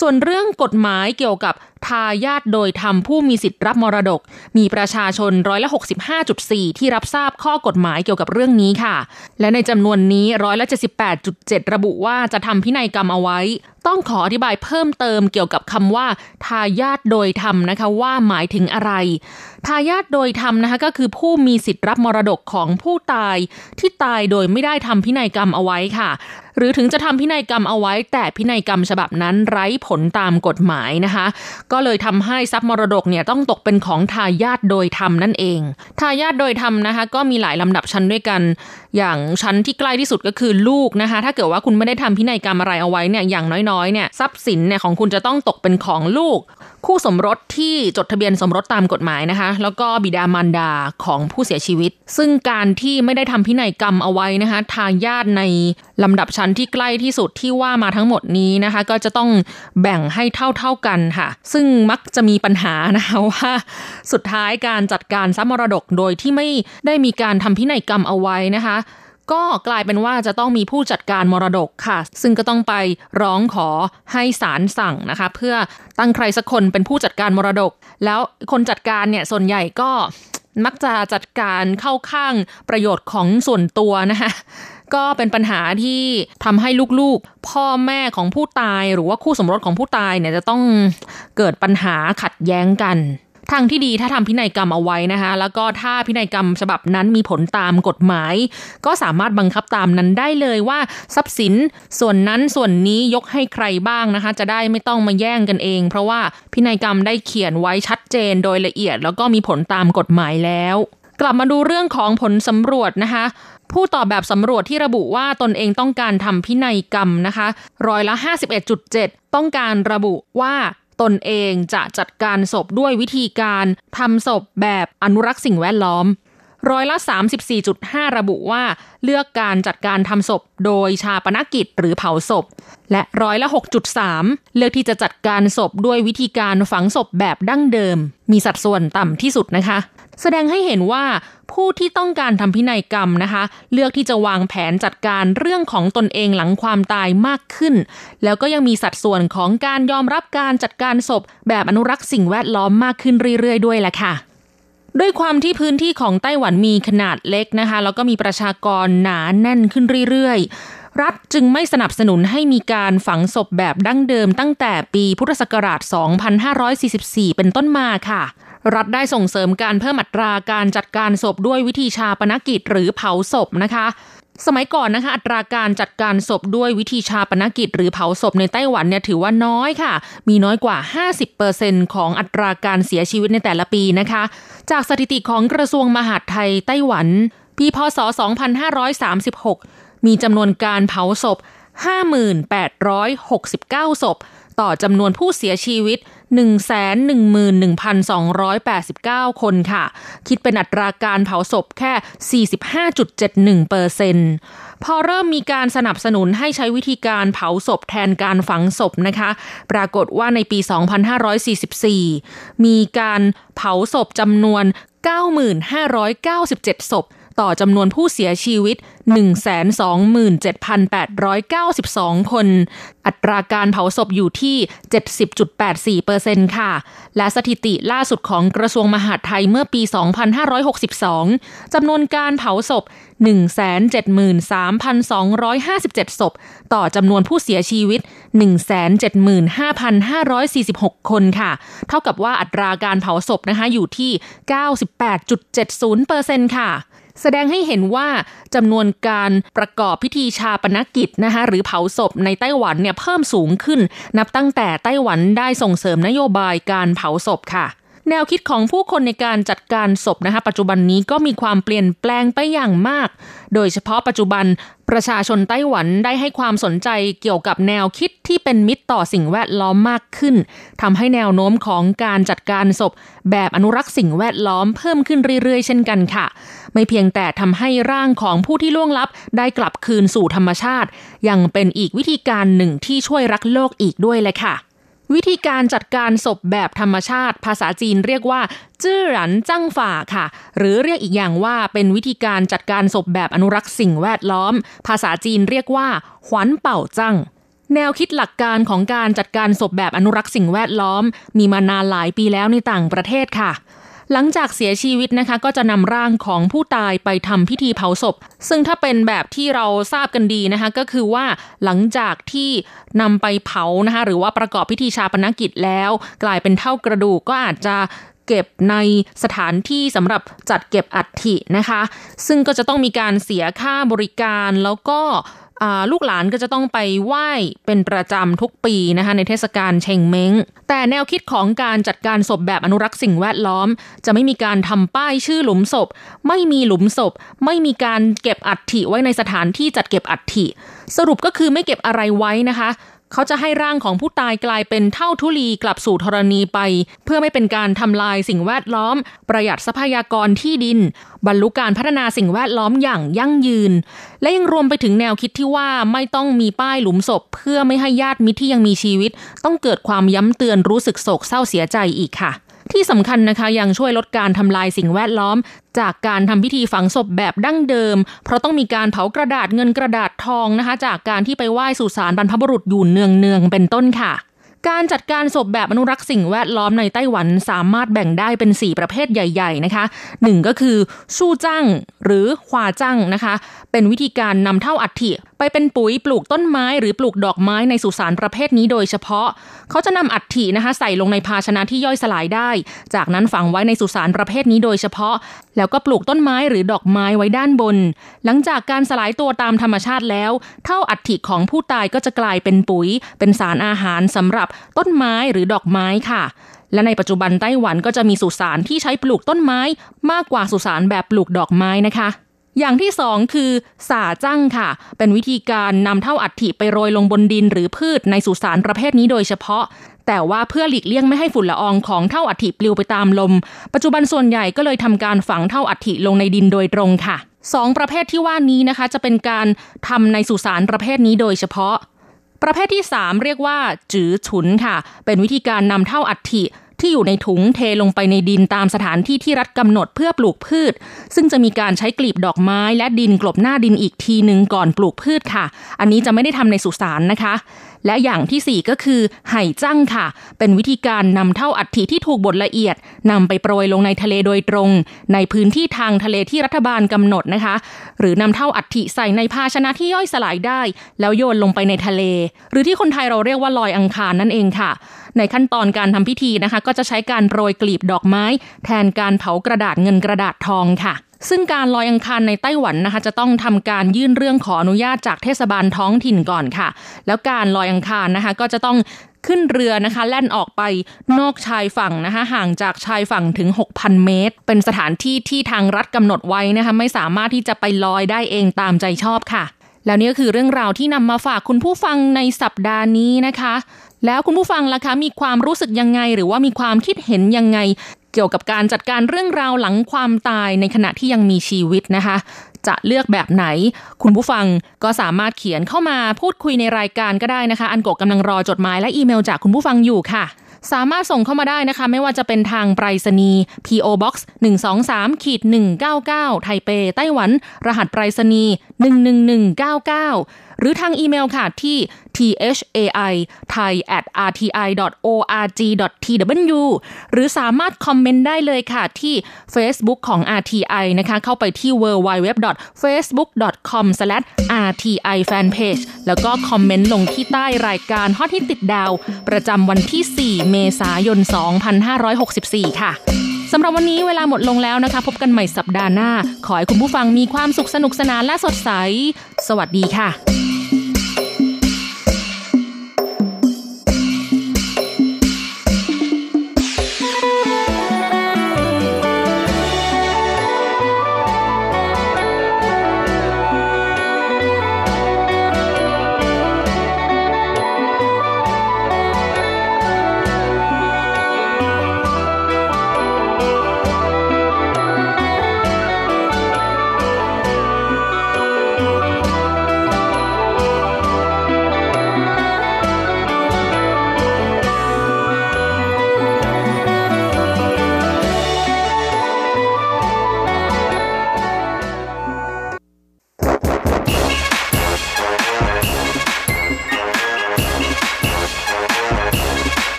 ส่วนเรื่องกฎหมายเกี่ยวกับ ทายาทโดยทำผู้มีสิทธิ์รับมรดก มีประชาชนร้อยละ65.4 ที่รับทราบข้อกฎหมายเกี่ยวกับเรื่องนี้ค่ะ และในจำนวนนี้ร้อยละ78.7 ระบุว่าจะทำพินัยกรรมเอาไว้ ต้องขออธิบายเพิ่มเติมเกี่ยวกับคำว่า ทายาทโดยธรรมนะคะว่าหมายถึงอะไร ทายาทโดยธรรมนะคะก็คือผู้มีสิทธิ์รับมรดกของผู้ตาย ที่ตายโดยไม่ได้ทำพินัยกรรมเอาไว้ค่ะหรือถึงจะทำพินัยกรรมเอาไว้ แต่พินัยกรรมฉบับนั้นไร้ผลตามกฎหมายนะคะ ก็็เลยทำให้ทรัพย์มรดกเนี่ยต้องตกเป็นของทายาทโดยธรรมนั่นเองทายาทโดยธรรมนะคะ ก็มีหลายลำดับชั้นด้วยกัน อย่างชั้นที่ใกล้ที่สุดก็คือลูกนะคะ ถ้าเกิดว่าคุณไม่ได้ทำพินัยกรรมอะไรเอาไว้เนี่ยอย่างน้อยๆเนี่ยทรัพย์สินเนี่ยของคุณจะต้องตกเป็นของลูก คู่สมรสที่จดทะเบียนสมรสตามกฎหมายนะคะ แล้วก็บิดามารดาของผู้เสียชีวิต ซึ่งการที่ไม่ได้ทำพินัยกรรมเอาไว้นะคะทายาทใน ลำดับชั้นที่ใกล้ที่สุดที่ว่ามาทั้งหมดนี้นะคะ ก็จะต้องแบ่งให้เท่าๆกันค่ะ ซึ่งมักจะมีปัญหานะคะว่า สุดท้ายการจัดการทรัพย์มรดกโดยที่ไม่ได้มีการทำพินัยกรรมเอาไว้นะคะก็กลายเป็นว่าจะต้องมีผู้จัดการมรดกค่ะ ซึ่งก็ต้องไปร้องขอให้ศาลสั่งนะคะ เพื่อตั้งใครสักคนเป็นผู้จัดการมรดก แล้วคนจัดการเนี่ยส่วนใหญ่ก็มักจะจัดการเข้าข้างประโยชน์ของส่วนตัวนะคะ ก็เป็นปัญหาที่ทำให้ลูกๆ พ่อแม่ของผู้ตายหรือว่าคู่สมรสของผู้ตายเนี่ยจะต้องเกิดปัญหาขัดแย้งกันทางที่ดีถ้าทำพินัยกรรมเอาไว้นะคะ แล้วก็ถ้าพินัยกรรมฉบับนั้นมีผลตามกฎหมาย ก็สามารถบังคับตามนั้นได้เลยว่าทรัพย์สินส่วนนั้นส่วนนี้ยกให้ใครบ้างนะคะ จะได้ไม่ต้องมาแย่งกันเอง เพราะว่าพินัยกรรมได้เขียนไว้ชัดเจนโดยละเอียด แล้วก็มีผลตามกฎหมายแล้ว กลับมาดูเรื่องของผลสำรวจนะคะ ผู้ตอบแบบสำรวจที่ระบุว่าตนเองต้องการทำพินัยกรรมนะคะร้อยละ 51.7 ต้องการระบุว่าตนเองจะจัดการศพด้วยวิธีการทำศพแบบอนุรักษ์สิ่งแวดล้อมร้อยละ 34.5 ระบุว่า เลือกการจัดการทำศพโดยชาปนกิจหรือเผาศพ และร้อยละ 6.3 เลือกที่จะจัดการศพด้วยวิธีการฝังศพแบบดั้งเดิม มีสัดส่วนต่ำที่สุดนะคะ แสดงให้เห็นว่าผู้ที่ต้องการทำพินัยกรรมนะคะ เลือกที่จะวางแผนจัดการเรื่องของตนเองหลังความตายมากขึ้น แล้วก็ยังมีสัดส่วนของการยอมรับการจัดการศพ แบบอนุรักษ์สิ่งแวดล้อมมากขึ้นเรื่อยๆ ด้วยแหละค่ะด้วยความที่พื้นที่ของไต้หวันมีขนาดเล็กนะคะ แล้วก็มีประชากรหนาแน่นขึ้นเรื่อยๆ รัฐจึงไม่สนับสนุนให้มีการฝังศพแบบดั้งเดิมตั้งแต่ปีพุทธศักราช 2544 เป็นต้นมาค่ะ รัฐได้ส่งเสริมการเพิ่มอัตราการจัดการศพด้วยวิธีชาปนกิจหรือเผาศพนะคะ สมัยก่อนนะคะ อัตราการจัดการศพด้วยวิธีชาปนกิจ หรือเผาศพในไต้หวันเนี่ยถือว่าน้อยค่ะ มีน้อยกว่า 50%ของอัตราการเสียชีวิตในแต่ละปีนะคะ จากสถิติของกระทรวงมหาดไทยไต้หวัน ปีพศ 2536 มีจำนวนการเผาศพ 5869 ศพ ต่อจำนวนผู้เสียชีวิต 111,289 คนค่ะ คิดเป็นอัตราการเผาศพแค่ 45.71เปอร์เซ็นต์พอเริ่มมีการสนับสนุนให้ใช้วิธีการเผาศพแทนการฝังศพนะคะ ปรากฏว่าในปี 2544 มีการเผาศพจำนวน 9,597 ศพ ต่อจำนวนผู้เสียชีวิต 127,892 คน อัตราการเผาศพอยู่ที่ 70.84%ค่ะ และสถิติล่าสุดของกระทรวงมหาดไทยเมื่อปี 2562 จำนวนการเผาศพ 173,257 ศพ ต่อจำนวนผู้เสียชีวิต 175,546 คนค่ะ เท่ากับว่าอัตราการเผาศพนะคะอยู่ที่ 98.70%ค่ะ แสดงให้เห็นว่าจำนวนการประกอบพิธีชาปนกิจนะคะหรือเผาศพในไต้หวันเนี่ยเพิ่มสูงขึ้น นับตั้งแต่ไต้หวันได้ส่งเสริมนโยบายการเผาศพค่ะ แนวคิดของผู้คนในการจัดการศพนะคะปัจจุบันนี้ก็มีความเปลี่ยนแปลงไปอย่างมาก โดยเฉพาะปัจจุบันประชาชนไต้หวันได้ให้ความสนใจเกี่ยวกับแนวคิดที่เป็นมิตรต่อสิ่งแวดล้อมมากขึ้นทำให้แนวโน้มของการจัดการศพ แบบอนุรักษ์สิ่งแวดล้อมเพิ่มขึ้นเรื่อยๆ เช่นกันค่ะ ไม่เพียงแต่ทำให้ร่างของผู้ที่ล่วงลับ ได้กลับคืนสู่ธรรมชาติ ยังเป็นอีกวิธีการหนึ่งที่ช่วยรักโลกอีกด้วยเลยค่ะ วิธีการจัดการศพแบบธรรมชาติ ภาษาจีนเรียกว่า จื้อหลันจั่งฝ่าค่ะ หรือเรียกอีกอย่างว่าเป็นวิธีการจัดการศพแบบอนุรักษ์สิ่งแวดล้อม ภาษาจีนเรียกว่าขวันเป่าจั่งแนวคิดหลักการของการจัดการศพแบบอนุรักษ์สิ่งแวดล้อม มีมานานหลายปีแล้วในต่างประเทศค่ะ หลังจากเสียชีวิตนะคะก็จะนำร่างของผู้ตายไปทำพิธีเผาศพ ซึ่งถ้าเป็นแบบที่เราทราบกันดีนะคะ ก็คือว่าหลังจากที่นำไปเผานะคะ หรือว่าประกอบพิธีชาปนกิจแล้ว กลายเป็นเท่ากระดูกก็อาจจะเก็บในสถานที่สำหรับจัดเก็บอัฐินะคะ ซึ่งก็จะต้องมีการเสียค่าบริการแล้วก็ ลูกหลานก็จะต้องไปไหว้เป็นประจำทุกปีนะคะในเทศกาลเชงเม้ง แต่แนวคิดของการจัดการศพแบบอนุรักษ์สิ่งแวดล้อม จะไม่มีการทำป้ายชื่อหลุมศพ ไม่มีหลุมศพ ไม่มีการเก็บอัฐิไว้ในสถานที่จัดเก็บอัฐิ สรุปก็คือไม่เก็บอะไรไว้นะคะ เขาจะให้ร่างของผู้ตายกลายเป็นเท่าทุลีกลับสู่ธรณีไป เพื่อไม่เป็นการทำลายสิ่งแวดล้อม ประหยัดทรัพยากรที่ดิน บรรลุการพัฒนาสิ่งแวดล้อมอย่างยั่งยืน และยังรวมไปถึงแนวคิดที่ว่าไม่ต้องมีป้ายหลุมศพ เพื่อไม่ให้ญาติมิตรที่ยังมีชีวิต ต้องเกิดความย้ำเตือนรู้สึกโศกเศร้าเสียใจอีกค่ะ ที่สำคัญนะคะยังช่วยลดการทำลายสิ่งแวดล้อม จากการทำพิธีฝังศพแบบดั้งเดิม เพราะต้องมีการเผากระดาษเงินกระดาษทองนะคะ จากการที่ไปไหว้สุสานบรรพบุรุษอยู่เนืองๆเป็นต้นค่ะ การจัดการศพแบบอนุรักษ์สิ่งแวดล้อมในไต้หวันสามารถแบ่งได้เป็น 4 ประเภทใหญ่ ๆ นะคะหนึ่งก็คือสู้จั่งหรือควาจั่งนะคะ เป็นวิธีการนำเท่าอัฐิไปเป็นปุ๋ยปลูกต้นไม้ หรือปลูกดอกไม้ในสุสานประเภทนี้โดยเฉพาะ เขาจะนำอัฐินะคะใส่ลงในภาชนะที่ย่อยสลายได้ จากนั้นฝังไว้ในสุสานประเภทนี้โดยเฉพาะ แล้วก็ปลูกต้นไม้หรือดอกไม้ไว้ด้านบน หลังจากการสลายตัวตามธรรมชาติแล้ว เท่าอัฐิของผู้ตายก็จะกลายเป็นปุ๋ย เป็นสารอาหารสำหรับต้นไม้หรือดอกไม้ค่ะ และในปัจจุบันไต้หวันก็จะมีสุสานที่ใช้ปลูกต้นไม้ มากกว่าสุสานแบบปลูกดอกไม้นะคะอย่างที่สองคือสาจั่งค่ะ เป็นวิธีการนำเท่าอัฐิไปโรยลงบนดินหรือพืชในสุสานประเภทนี้โดยเฉพาะ แต่ว่าเพื่อหลีกเลี่ยงไม่ให้ฝุ่นละอองของเท่าอัฐิปลิวไปตามลม ปัจจุบันส่วนใหญ่ก็เลยทำการฝังเท่าอัฐิลงในดินโดยตรงค่ะสองประเภทที่ว่านี้นะคะ จะเป็นการทำในสุสานประเภทนี้โดยเฉพาะ ประเภทที่ 3 เรียกว่า จื้อฉุนค่ะ เป็นวิธีการนำเท่าอัฐิที่อยู่ในถุงเทลงไปในดินตามสถานที่ที่รัฐกำหนดเพื่อปลูกพืช ซึ่งจะมีการใช้กลีบดอกไม้และดินกลบหน้าดินอีกทีหนึ่งก่อนปลูกพืชค่ะ อันนี้จะไม่ได้ทำในสุสานนะคะ และอย่างที่ 4 ก็คือไห่จั่งค่ะ เป็นวิธีการนำเท่าอัฐิที่ถูกบดละเอียดนำไปโปรยลงในทะเลโดยตรง ในพื้นที่ทางทะเลที่รัฐบาลกำหนดนะคะ หรือนำเท่าอัฐิใส่ในภาชนะที่ย่อยสลายได้ แล้วโยนลงไปในทะเล หรือที่คนไทยเราเรียกว่าลอยอังคารนั่นเองค่ะ ในขั้นตอนการทำพิธีนะคะ ก็จะใช้การโปรยกลีบดอกไม้ แทนการเผากระดาษเงินกระดาษทองค่ะ ซึ่งการลอยอังคารในไต้หวันนะคะจะต้องทำการยื่นเรื่องขออนุญาตจากเทศบาลท้องถิ่นก่อนค่ะ แล้วการลอยอังคารนะคะก็จะต้องขึ้นเรือนะคะแล่นออกไปนอกชายฝั่งนะคะห่างจากชายฝั่งถึง 6,000 เมตร เป็นสถานที่ที่ทางรัฐกำหนดไว้นะคะไม่สามารถที่จะไปลอยได้เองตามใจชอบค่ะ แล้วนี่ก็คือเรื่องราวที่นำมาฝากคุณผู้ฟังในสัปดาห์นี้นะคะ แล้วคุณผู้ฟังล่ะคะมีความรู้สึกยังไง หรือว่ามีความคิดเห็นยังไง เกี่ยวกับการจัดการเรื่องราวหลังความตายในขณะที่ยังมีชีวิตนะคะ จะเลือกแบบไหน คุณผู้ฟังก็สามารถเขียนเข้ามาพูดคุยในรายการก็ได้นะคะ อันกกกำลังรอจดหมายและอีเมลจากคุณผู้ฟังอยู่ค่ะสามารถส่งเข้ามาได้นะคะ ไม่ว่าจะเป็นทางไปรษณีย์ PO Box 123ขีด199 ไทเป ไต้หวัน รหัสไปรษณีย์ 11199 หรือทางอีเมลค่ะที่ thai thai at rti org tw หรือสามารถคอมเมนต์ได้เลยค่ะที่ Facebook ของ RTI นะคะเข้าไปที่ www.facebook.com/rti fanpage แล้วก็คอมเมนต์ลงที่ใต้รายการฮอตฮิตติดดาว ประจำวันที่ 4 เมษายน 2564 ค่ะสำหรับวันนี้เวลาหมดลงแล้วนะคะ พบกันใหม่สัปดาห์หน้า ขอให้คุณผู้ฟังมีความสุขสนุกสนานและสดใส สวัสดีค่ะ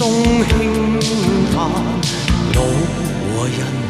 中轻叹，老和人。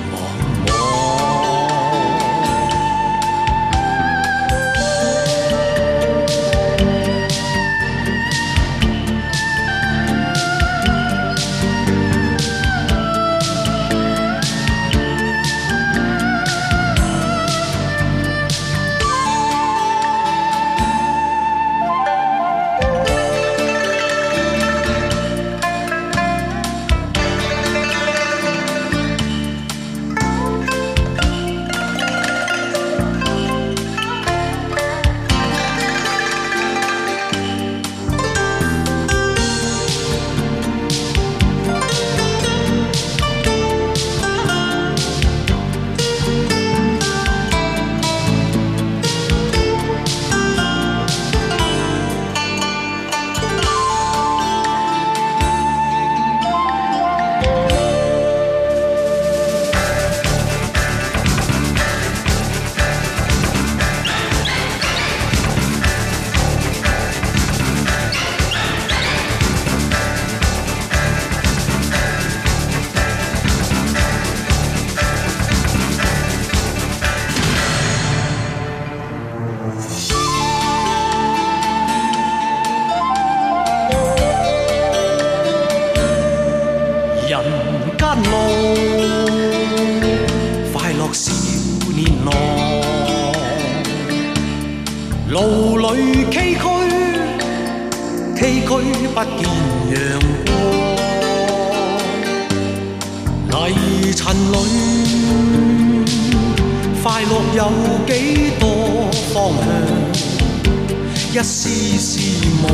一丝丝梦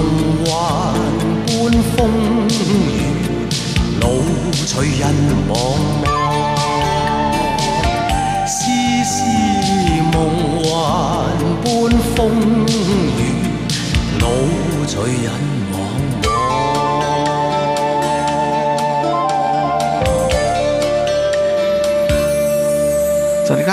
幻般风雨路随人茫茫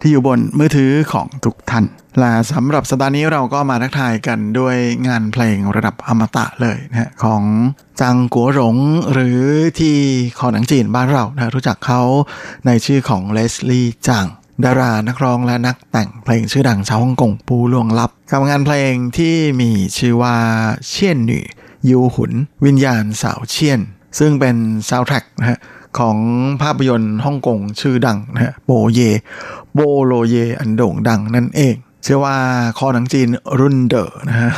ที่อยู่บนมือถือของทุกท่าน และสำหรับสัปดาห์นี้เราก็มาทักทายกันด้วยงานเพลงระดับอมตะเลยนะฮะของจังกัวหลงหรือที่คอหนังจีนบ้านเรานะรู้จักเขาในชื่อของเลสลี่จังดารานักร้องและนักแต่งเพลงชื่อดังชาวฮ่องกงปูล่วงลับกับงานเพลงที่มีชื่อว่าเชี่ยนหน่ยูหุน วิญญาณสาวเชี่ยน ซึ่งเป็นซาวด์แทร็กนะฮะ ของภาพยนตร์ฮ่องกงชื่อดังนะฮะโบเย โบโลเยอันโด่งดังนั่นเอง เชื่อว่าคอหนังจีนรุ่นเดอนะฮะ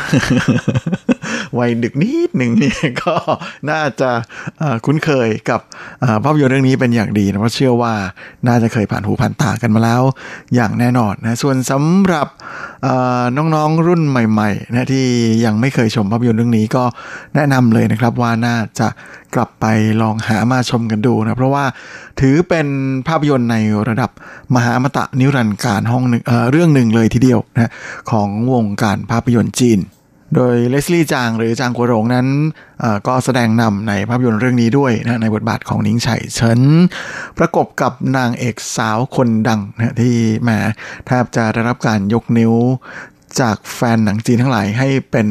วัยดึกนิดหนึ่งเนี่ยก็น่าจะคุ้นเคยกับภาพยนตร์เรื่องนี้เป็นอย่างดีนะเพราะเชื่อว่าน่าจะเคยผ่านหูผ่านตากันมาแล้ว อย่างแน่นอนนะส่วนสำหรับ น้องๆรุ่นใหม่ๆนะที่ยังไม่เคยชมภาพยนตร์เรื่องนี้ก็แนะนำเลยนะครับว่าน่าจะกลับไปลองหามาชมกันดูนะเพราะว่าถือเป็นภาพยนตร์ในระดับมหาอมตะนิรันดร์การห้องหนึ่งเเรื่องหนึ่งเลยทีเดียวนะของวงการภาพยนตร์จีน โดยเลสลี่จางหรือจางกัวหลงนั้นก็แสดงนำในภาพยนตร์เรื่องนี้ด้วยนะในบทบาทของนิ้งไฉเฉินประกบกับนางเอกสาวคนดังนะที่แหมแทบจะได้รับการยกนิ้วจากแฟนหนังจีนทั้งหลายให้เป็น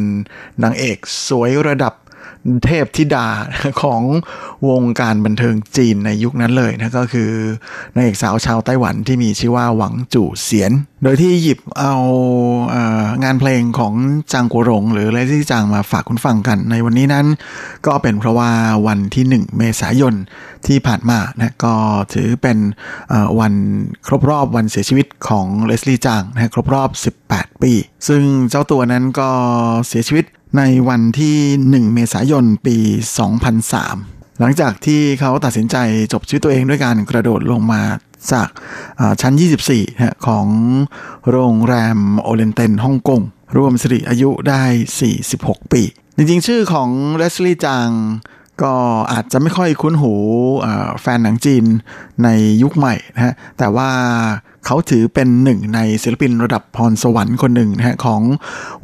นางเอกสวยระดับ เทพธิดาของวงการบันเทิงจีนในยุคนั้นเลยนะก็คือนางเอกสาวชาวไต้หวันที่มีชื่อว่าหวังจู่เสียน โดยที่หยิบเอาเอ่องานเพลงของจางกัวหลงหรือเลซี่จางมาฝากคุณฟังกันในวันนี้นั้น ก็เป็นเพราะว่าวันที่ 1 เมษายนที่ผ่านมานะก็ถือเป็นวันครบรอบวันเสียชีวิตของเลสลี่จางนะครบรอบ 18 ปี ซึ่งเจ้าตัวนั้นก็เสียชีวิต ในวันที่ 1 เมษายนปี 2003 หลังจากที่เขาตัดสินใจจบชีวิตตัวเองด้วยการกระโดดลงมาจากชั้น 24 ของโรงแรมโอเลนเตนฮ่องกงรวมสิริอายุได้ 46 ปี จริงๆ ชื่อของเลสลี่จาง ก็อาจจะไม่ค่อยคุ้นหูแฟนหนังจีนในยุคใหม่นะฮะแต่ว่าเขาถือเป็นหนึ่งในศิลปินระดับพรสวรรค์คนหนึ่งนะฮะของ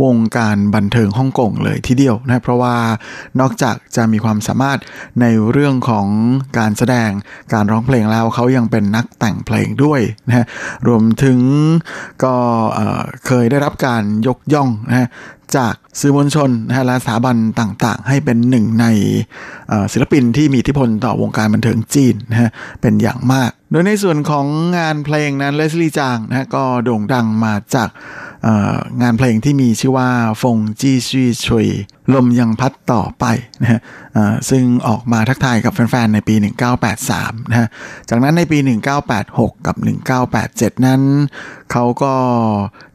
วงการบันเทิงฮ่องกงเลยทีเดียวนะเพราะว่านอกจากจะมีความสามารถในเรื่องของการแสดงการร้องเพลงแล้วเขายังเป็นนักแต่งเพลงด้วยนะฮะรวมถึงก็เอ่อเคยได้รับการยกย่องนะฮะจากสื่อมวลชนนะฮะและสถาบันต่างๆ ให้เป็นหนึ่งในศิลปินที่มีอิทธิพลต่อวงการบันเทิงจีนนะฮะเป็นอย่างมาก โดยในส่วนของงานเพลงนั้นเลสลี่จางนะฮะก็โด่งดังมาจาก งานเพลงที่มีชื่อว่าฟงจี้ชีชุยลมยังพัดต่อไปนะฮะซึ่งออกมาทักทายกับแฟนๆ ในปี 1983 นะฮะจากนั้นในปี 1986 กับ 1987 นั้น เขาก็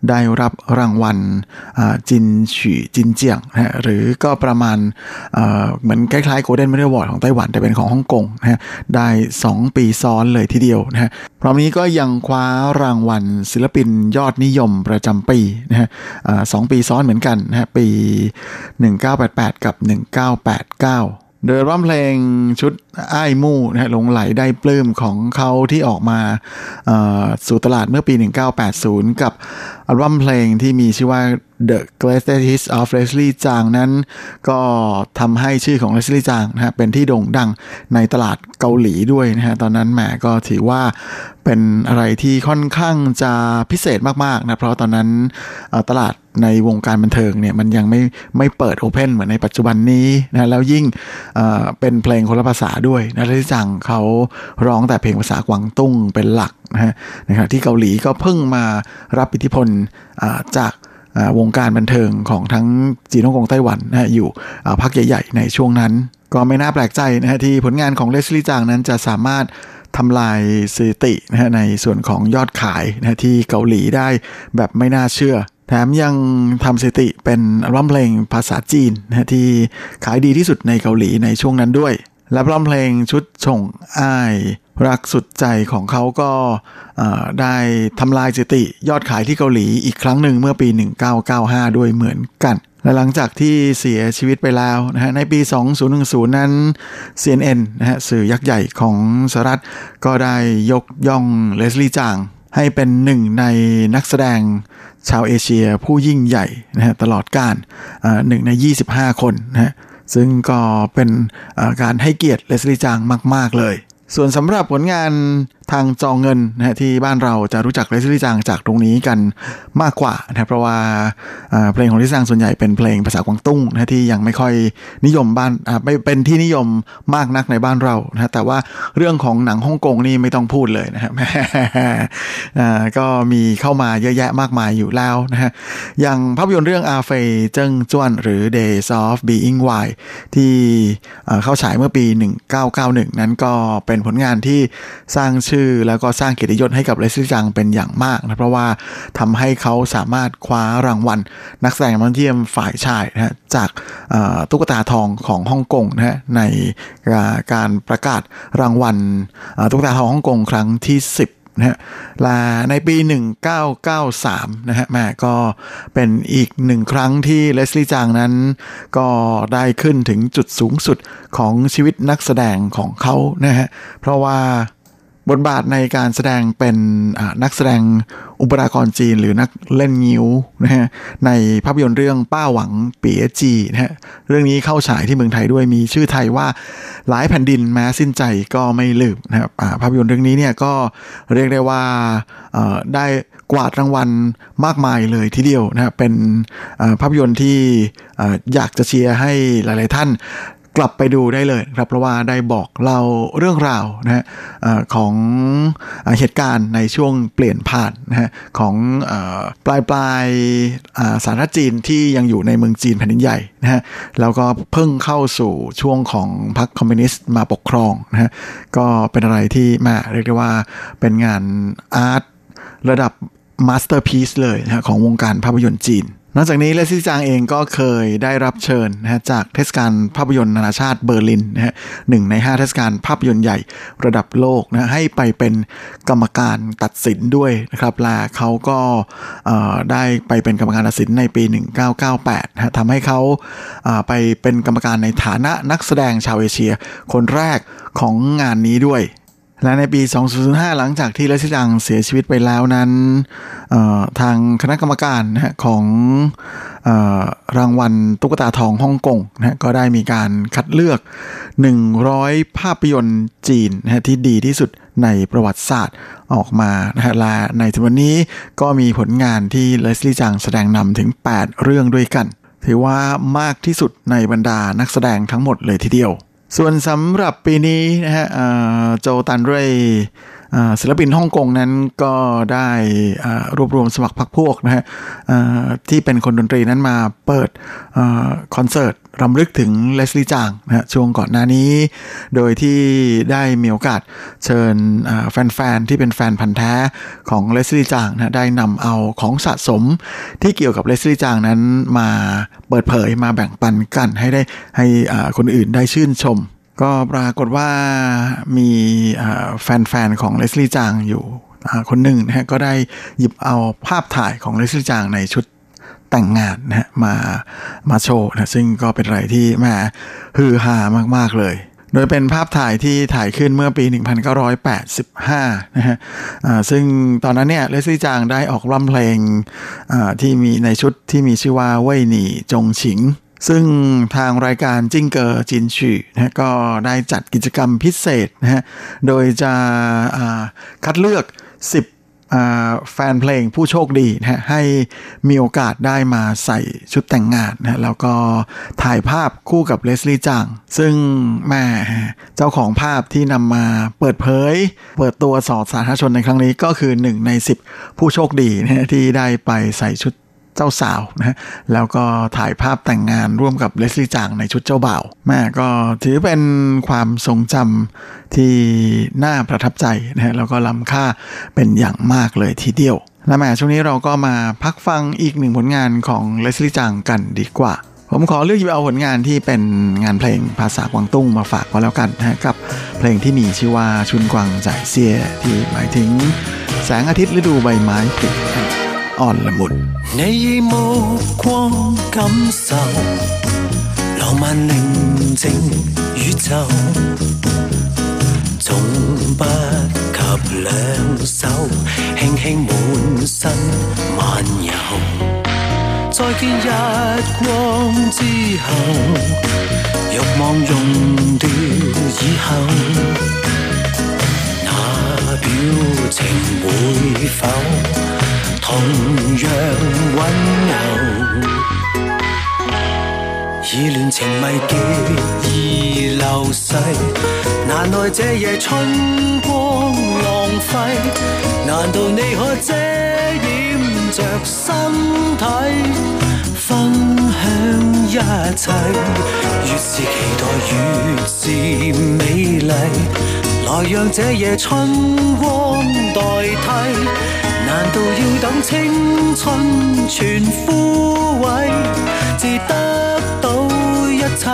ได้รับรางวัลจินฉีจินเจียงนะฮะหรือก็ประมาณเหมือนคล้ายๆโกลเด้น e ม a l วอร์ดของไต้หวัน แต่เป็นของฮ่องกงนะฮะได้ 2 ปีซ้อนเลยทีเดียวนะฮะพร้อมนี้ก็ยังคว้ารางวัลศิลปินยอดนิยมประจำปีีนะฮะสองปีซ้อนเหมือนกันนะฮะปี 1988 กับ 1989 โดยอัลบั้มเพลงชุดอ้ายมู่นะฮะหลงไหลได้ปลื้มของเขาที่ออกมาสู่ตลาดเมื่อปี 1980 กับอัลบั้มเพลงที่มีชื่อว่า The Greatest Hits of Leslie Zhang นั้น ก็ทำให้ชื่อของ Leslie Zhang นะฮะเป็นที่โด่งดังในตลาดเกาหลีด้วยนะฮะตอนนั้นแหมก็ถือว่าเป็นอะไรที่ค่อนข้างจะพิเศษมากๆนะเพราะตอนนั้นตลาด ในวงการบันเทิงเนี่ยมันยังไม่ไม่เปิดโอเพนเหมือนในปัจจุบันนี้นะแล้วยิ่งเเป็นเพลงคนละภาษาด้วยนะที่จังเขาร้องแต่เพลงภาษากวางตุ้งเป็นหลักนะฮะนะครับที่เกาหลีก็เพิ่งมารับอิทธิพลาจากาวงการบันเทิงของทั้งจีนฮ่องกงไต้หวันนะฮะอยู่พักใหญ่ๆในช่วงนั้น ก็ไม่น่าแปลกใจนะฮะที่ผลงานของเลสลี่จางนั้นจะสามารถทำลายสถิตินะฮะในส่วนของยอดขายนะฮะที่เกาหลีได้แบบไม่น่าเชื่อ แถมยังทำสถิติเป็นอัลบั้มเพลงภาษาจีนนะที่ขายดีที่สุดในเกาหลีในช่วงนั้นด้วย และอัลบั้มเพลงชุดชงอ้ายรักสุดใจของเขาก็ได้ทำลายสถิติยอดขายที่เกาหลีอีกครั้งหนึ่งเมื่อปี 1995 ด้วยเหมือนกัน และหลังจากที่เสียชีวิตไปแล้วนะฮะในปี 2010 นั้น CNN นะฮะสื่อยักษ์ใหญ่ของสหรัฐก็ได้ยกย่องเลสลี่จาง ให้เป็นหนึ่งในนักแสดงชาวเอเชียผู้ยิ่งใหญ่นะฮะตลอดการอ่าหนึ่งใน 25 คนนะฮะซึ่งก็เป็นการให้เกียรติเลสลี่จางมาก ๆ เลย ส่วนสำหรับผลงาน ทางจองเงินนะฮะที่บ้านเราจะรู้จักเลสลี่จางจากตรงนี้กันมากกว่านะครับเพราะว่าเพลงของเลสลี่จางส่วนใหญ่เป็นเพลงภาษากวางตุ้งนะฮะที่ยังไม่ค่อยนิยมบ้านไม่เป็นที่นิยมมากนักในบ้านเรานะฮะแต่ว่าเรื่องของหนังฮ่องกงนี่ไม่ต้องพูดเลยนะครับก็มีเข้ามาเยอะแยะมากมายอยู่แล้วนะฮะอย่างภาพยนตร์เรื่องอาเฟยเจิ้งจวน หรือ Days of Being Wild ที่เอ่อเข้าฉายเมื่อปี 1991 นั้นก็เป็นผลงานที่สร้างชื่อแล้วก็สร้างเกียรติยศให้กับเลสลี่จังเป็นอย่างมากนะเพราะว่าทำให้เขาสามารถคว้ารางวัล นักแสดงยอดเยี่ยมฝ่ายชายนะจากตุ๊กตาทองของฮ่องกงนะฮะในการประกาศรางวัลตุ๊กตาทองฮ่องกงครั้งที่ 10นะฮะและในปี 1993 นะฮะแม่ก็เป็นอีกหนึ่งครั้งที่เลสลี่จางนั้น ก็ได้ขึ้นถึงจุดสูงสุดของชีวิตนักแสดงของเขานะฮะเพราะว่า บทบาทในการแสดงเป็นนักแสดงอุปรากรจีนหรือนักเล่นงิ้วนะฮะในภาพยนตร์เรื่องป้าหวังเปียจีนะฮะเรื่องนี้เข้าฉายที่เมืองไทยด้วยมีชื่อไทยว่าหลายแผ่นดินแม้สิ้นใจก็ไม่ลืมนะครับภาพยนตร์เรื่องนี้เนี่ยก็เรียกได้ว่าได้กวาดรางวัลมากมายเลยทีเดียวนะฮะเป็นภาพยนตร์ที่เอ่ออยากจะเชียร์ให้หลาย ๆ ท่าน กลับไปดูได้เลยครับเพราะว่าได้บอกเล่าเรื่องราวนะฮะของเหตุการณ์ในช่วงเปลี่ยนผ่านนะฮะของปลายปลายสาธารณจีนที่ยังอยู่ในเมืองจีนแผ่นดินใหญ่นะฮะแล้วก็เพิ่งเข้าสู่ช่วงของพรรคคอมมิวนิสต์มาปกครองนะฮะก็เป็นอะไรที่มาเรียกได้ว่าเป็นงาน art ระดับ masterpiece เลยนะฮะของวงการภาพยนตร์จีน นอกจากนี้เลซี่จางเองก็เคยได้รับเชิญนะฮะจากเทศกาลภาพยนตร์นานาชาติเบอร์ลินนะฮะหนึ่งในห้าเทศกาลภาพยนตร์ใหญ่ระดับโลกนะฮะให้ไปเป็นกรรมการตัดสินด้วยนะครับและเขาก็ได้ไปเป็นกรรมการตัดสินในปี 1998นะฮะทำให้เขาไปเป็นกรรมการในฐานะนักแสดงชาวเอเชีย คนแรกของงานนี้ด้วย และในปี 2005 หลังจากที่เลสซี่จังเสียชีวิตไปแล้วนั้นทางคณะกรรมการนะของออรางวัลตุ๊กตาทองฮ่องกงนะก็ได้มีการคัดเลือก 100 ภาพยนตร์จีนนะที่ดีที่สุดในประวัติศาสตร์ออกมานะฮะและในวันนี้ก็มีผลงานที่เลสลี่จังแสดงนำถึง 8 เรื่องด้วยกัน ถือว่ามากที่สุดในบรรดานักแสดงทั้งหมดเลยทีเดียว ส่วนสำหรับปีนี้นะฮะเอ่อโจตันเรย์ศิลปินฮ่องกงนั้นก็ได้รวบรวมสมัครพรรคพวกนะฮะที่เป็นคนดนตรีนั้นมาเปิดอคอนเสิร์ต รำลึกถึงเลสลี่จางนะช่วงก่อนหน้านี้ โดยที่ได้มีโอกาสเชิญแฟนๆ ที่เป็นแฟนพันธ์แท้ของเลสลี่จางนะได้นำเอาของสะสมที่เกี่ยวกับเลสลี่จางนั้นมาเปิดเผยมาแบ่งปันกันให้ได้ให้คนอื่นได้ชื่นชม ก็ปรากฏว่ามีแฟนๆ ของเลสลี่จางอยู่คนหนึ่งนะฮะก็ได้หยิบเอาภาพถ่ายของเลสลี่จางในชุด แต่งงานนะฮะมามาโชว์นะซึ่งก็เป็นอะไรที่แม่ฮือฮามาก ๆ เลย โดยเป็นภาพถ่ายที่ถ่ายขึ้นเมื่อปี 1985 นะฮะซึ่งตอนนั้นเนี่ยเลสลี่จางได้ออกร่ำเพลงที่มีในชุดที่มีชื่อว่าเว่ยหนี่จงฉิงซึ่งทางรายการจิ้งเกอร์จินชื่อนะฮะก็ได้จัดกิจกรรมพิเศษนะฮะ โดยจะคัดเลือก 10 แฟนเพลงผู้โชคดีนะฮะให้มีโอกาสได้มาใส่ชุดแต่งงานนะฮะแล้วก็ถ่ายภาพคู่กับเลสลี่จัง ซึ่งแม่เจ้าของภาพที่นำมาเปิดเผย เปิดตัวสอดสาธารณชนในครั้งนี้ก็คือหนึ่งใน 10 ผู้โชคดีนะฮะที่ได้ไปใส่ชุด เจ้าสาวนะฮะแล้วก็ถ่ายภาพแต่งงานร่วมกับเลสลี่จางในชุดเจ้าบ่าวแม่ก็ถือเป็นความทรงจำที่น่าประทับใจนะฮะแล้วก็ล้ำค่าเป็นอย่างมากเลยทีเดียวและแม่ช่วงนี้เราก็มาพักฟังอีกหนึ่งผลงานของเลสลี่จางกันดีกว่า ผมขอเลือกหยิบเอาผลงานที่เป็นงานเพลงภาษากวางตุ้งมาฝากก็แล้วกันนะฮะกับเพลงที่มีชื่อว่าชุนกวางจ่ายเซียที่หมายถึงแสงอาทิตย์ฤดูใบไม้ผลิ 你以目光感受浪漫宁静宇宙从不及两手轻轻满身漫游再见日光之后欲望溶掉以后那表情会否同樣溫柔？以戀情迷極而流逝，難耐這夜春光浪費。難道你可遮掩着身體，分享一切？越是期待越是美麗，来让这夜春光代替。难道要等青春全枯萎，至得到一切？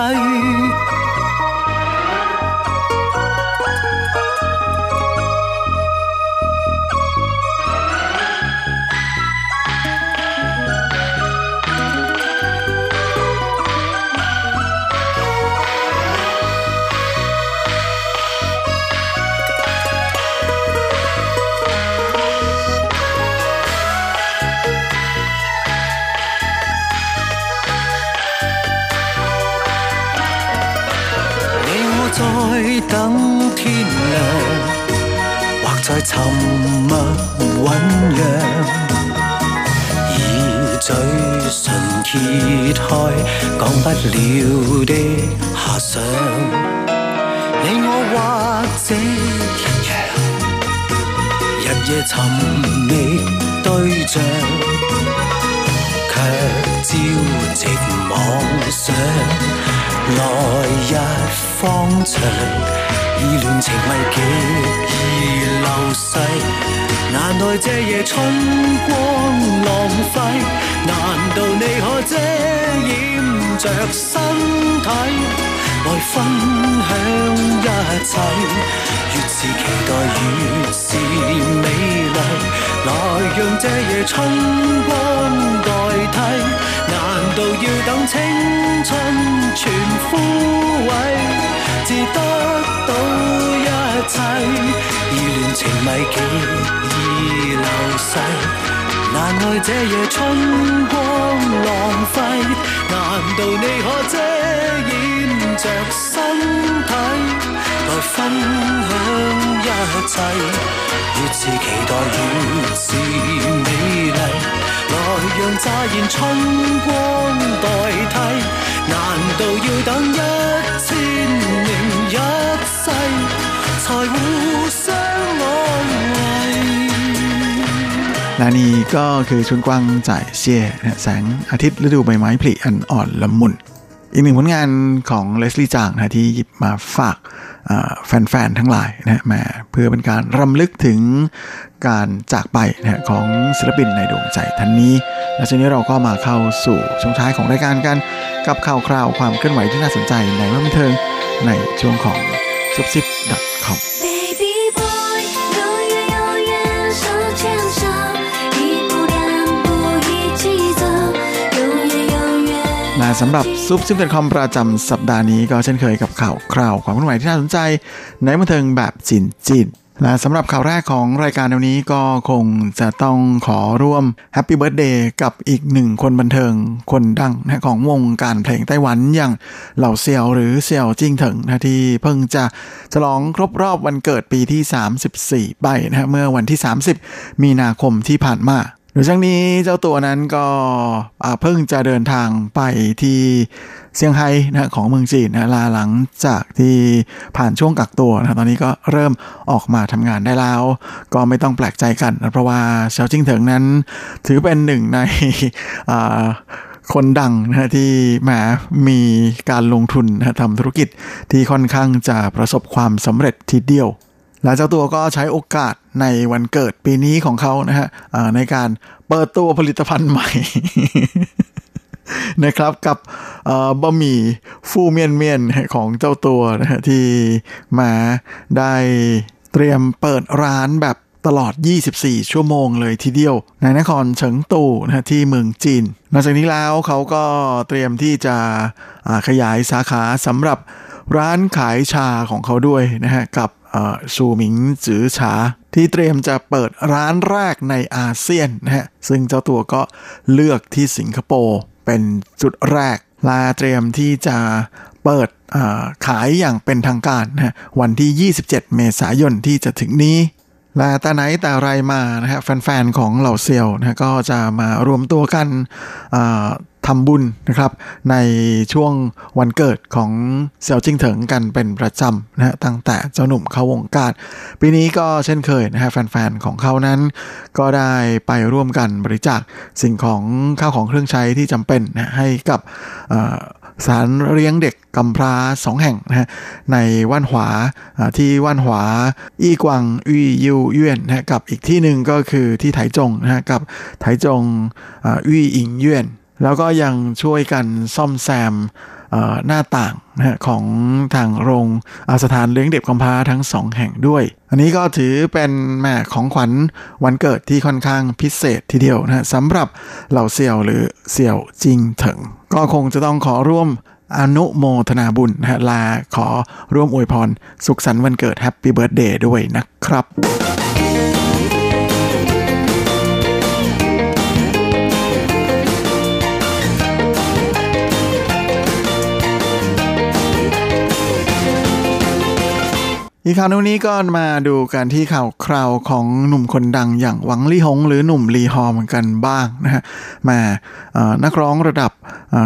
揭開講不了的遐想。你我或者一樣，日夜尋覓對象。卻朝夕妄想，來日方長，以戀情迷極而流逝。难耐这夜春光浪费，难道你可遮掩着身体来分享一切？越是期待越是美丽。來讓這夜春光代替，難道要等青春全枯萎，至得到一切？以戀情迷極而流逝，難耐這夜春光浪費，難道你可遮掩着身體，來分享一切？越是期待越是美丽，来让乍现春光代替，难道要等一千零一世，才互相安慰？ และนี่ก็คือชุนกวางจ่ายเซียนะแสงอาทิตย์ฤดูใบไม้ผลิอันอ่อนละมุน อีกหนึ่งผลงานของเลสลี่จางนะที่หยิบมาฝากแฟนๆทั้งหลายนะมาเพื่อเป็นการรำลึกถึงการจากไปนะของศิลปินในดวงใจท่านนี้ และทีนี้เราก็มาเข้าสู่ช่วงท้ายของรายการกันกับข่าวคราวความเคลื่อนไหวที่น่าสนใจในวันเทิงในช่วงของซุบซิบ .com และสำหรับซุปซิมเต็นคอมประจำสัปดาห์นี้ก็เช่นเคยกับข่าวคราวความเคลื่อนไหวที่น่าสนใจในบันเทิงแบบจีนจีนและสำหรับข่าวแรกของรายการในวันนี้ก็คงจะต้องขอร่วม Happy Birthday กับอีกหนึ่งคนบันเทิงคนดังนะของวงการเพลงไต้หวันอย่างเหล่าเซียวหรือเซียวจิ้งเถิงนะที่เพิ่งจะฉลองครบรอบวันเกิดปีที่ 34 ไปนะฮะเมื่อวันที่ 30 มีนาคมที่ผ่านมา โดยช่วงนี้เจ้าตัวนั้นก็เพิ่งจะเดินทางไปที่เซี่ยงไฮ้นะของเมืองจีนนะลาหลังจากที่ผ่านช่วงกักตัวนะตอนนี้ก็เริ่มออกมาทำงานได้แล้ว ก็ไม่ต้องแปลกใจกันนะเพราะว่าเชาจิ้งเถิงนั้น ถือเป็นหนึ่งในคนดังนะที่แหมมีการลงทุนนะทำธุรกิจที่ค่อนข้างจะประสบความสำเร็จทีเดียว และเจ้าตัวก็ใช้โอกาสในวันเกิดปีนี้ของเขานะฮะในการเปิดตัวผลิตภัณฑ์ใหม่นะครับกับบะหมี่ฟูเมียนเมียนของเจ้าตัวนะฮะที่มาได้เตรียมเปิดร้านแบบตลอด 24 ชั่วโมงเลยทีเดียว ในนครเฉิงตูนะฮะที่เมืองจีนหลังจากนี้แล้วเขาก็เตรียมที่จะขยายสาขาสำหรับร้านขายชาของเขาด้วยนะฮะกับ ซูหมิงจือชาที่เตรียมจะเปิดร้านแรกในอาเซียนนะฮะซึ่งเจ้าตัวก็เลือกที่สิงคโปร์เป็นจุดแรกลาเตรียมที่จะเปิดขายอย่างเป็นทางการนะฮะวันที่ 27 เมษายนที่จะถึงนี้ละแต่ไหนแต่ไรมานะฮะแฟนๆของเหล่าเซียวนะก็จะมารวมตัวกัน ทำบุญนะครับ ในช่วงวันเกิดของเซียวจิ้งเถิงกันเป็นประจำนะฮะตั้งแต่เจ้าหนุ่มเข้าวงการ ปีนี้ก็เช่นเคยนะฮะแฟนๆของเขานั้น ก็ได้ไปร่วมกันบริจาคสิ่งของข้าวของเครื่องใช้ที่จำเป็นนะให้กับสารเลี้ยงเด็กกำพร้าสองแห่งนะฮะในว่านหวาที่ว่านหวาอี้กวางอี้ยูเยี่ยนนะกับอีกที่หนึ่งก็คือที่ไถจงนะฮะกับไถจงอี้อิงเยี่ยน แล้วก็ยังช่วยกันซ่อมแซมหน้าต่างนะของทางโรงอาสถานเลี้ยงเด็กกำพร้าทั้งสองแห่งด้วย อันนี้ก็ถือเป็นแม่ของขวัญวันเกิดที่ค่อนข้างพิเศษทีเดียวนะสำหรับเหล่าเสี่ยวหรือเสี่ยวจิงเถิง ก็คงจะต้องขอร่วมอนุโมทนาบุญนะลาขอร่วมอวยพร สุขสันต์วันเกิด Happy Birthday ด้วยนะครับ อีกข่าวนี้ก็มาดูกันที่ข่าวคราวของหนุ่มคนดังอย่างหวังลี่หง หรือหนุ่มลีฮอมกันบ้างนะฮะมาเอ่อนักร้องระดับ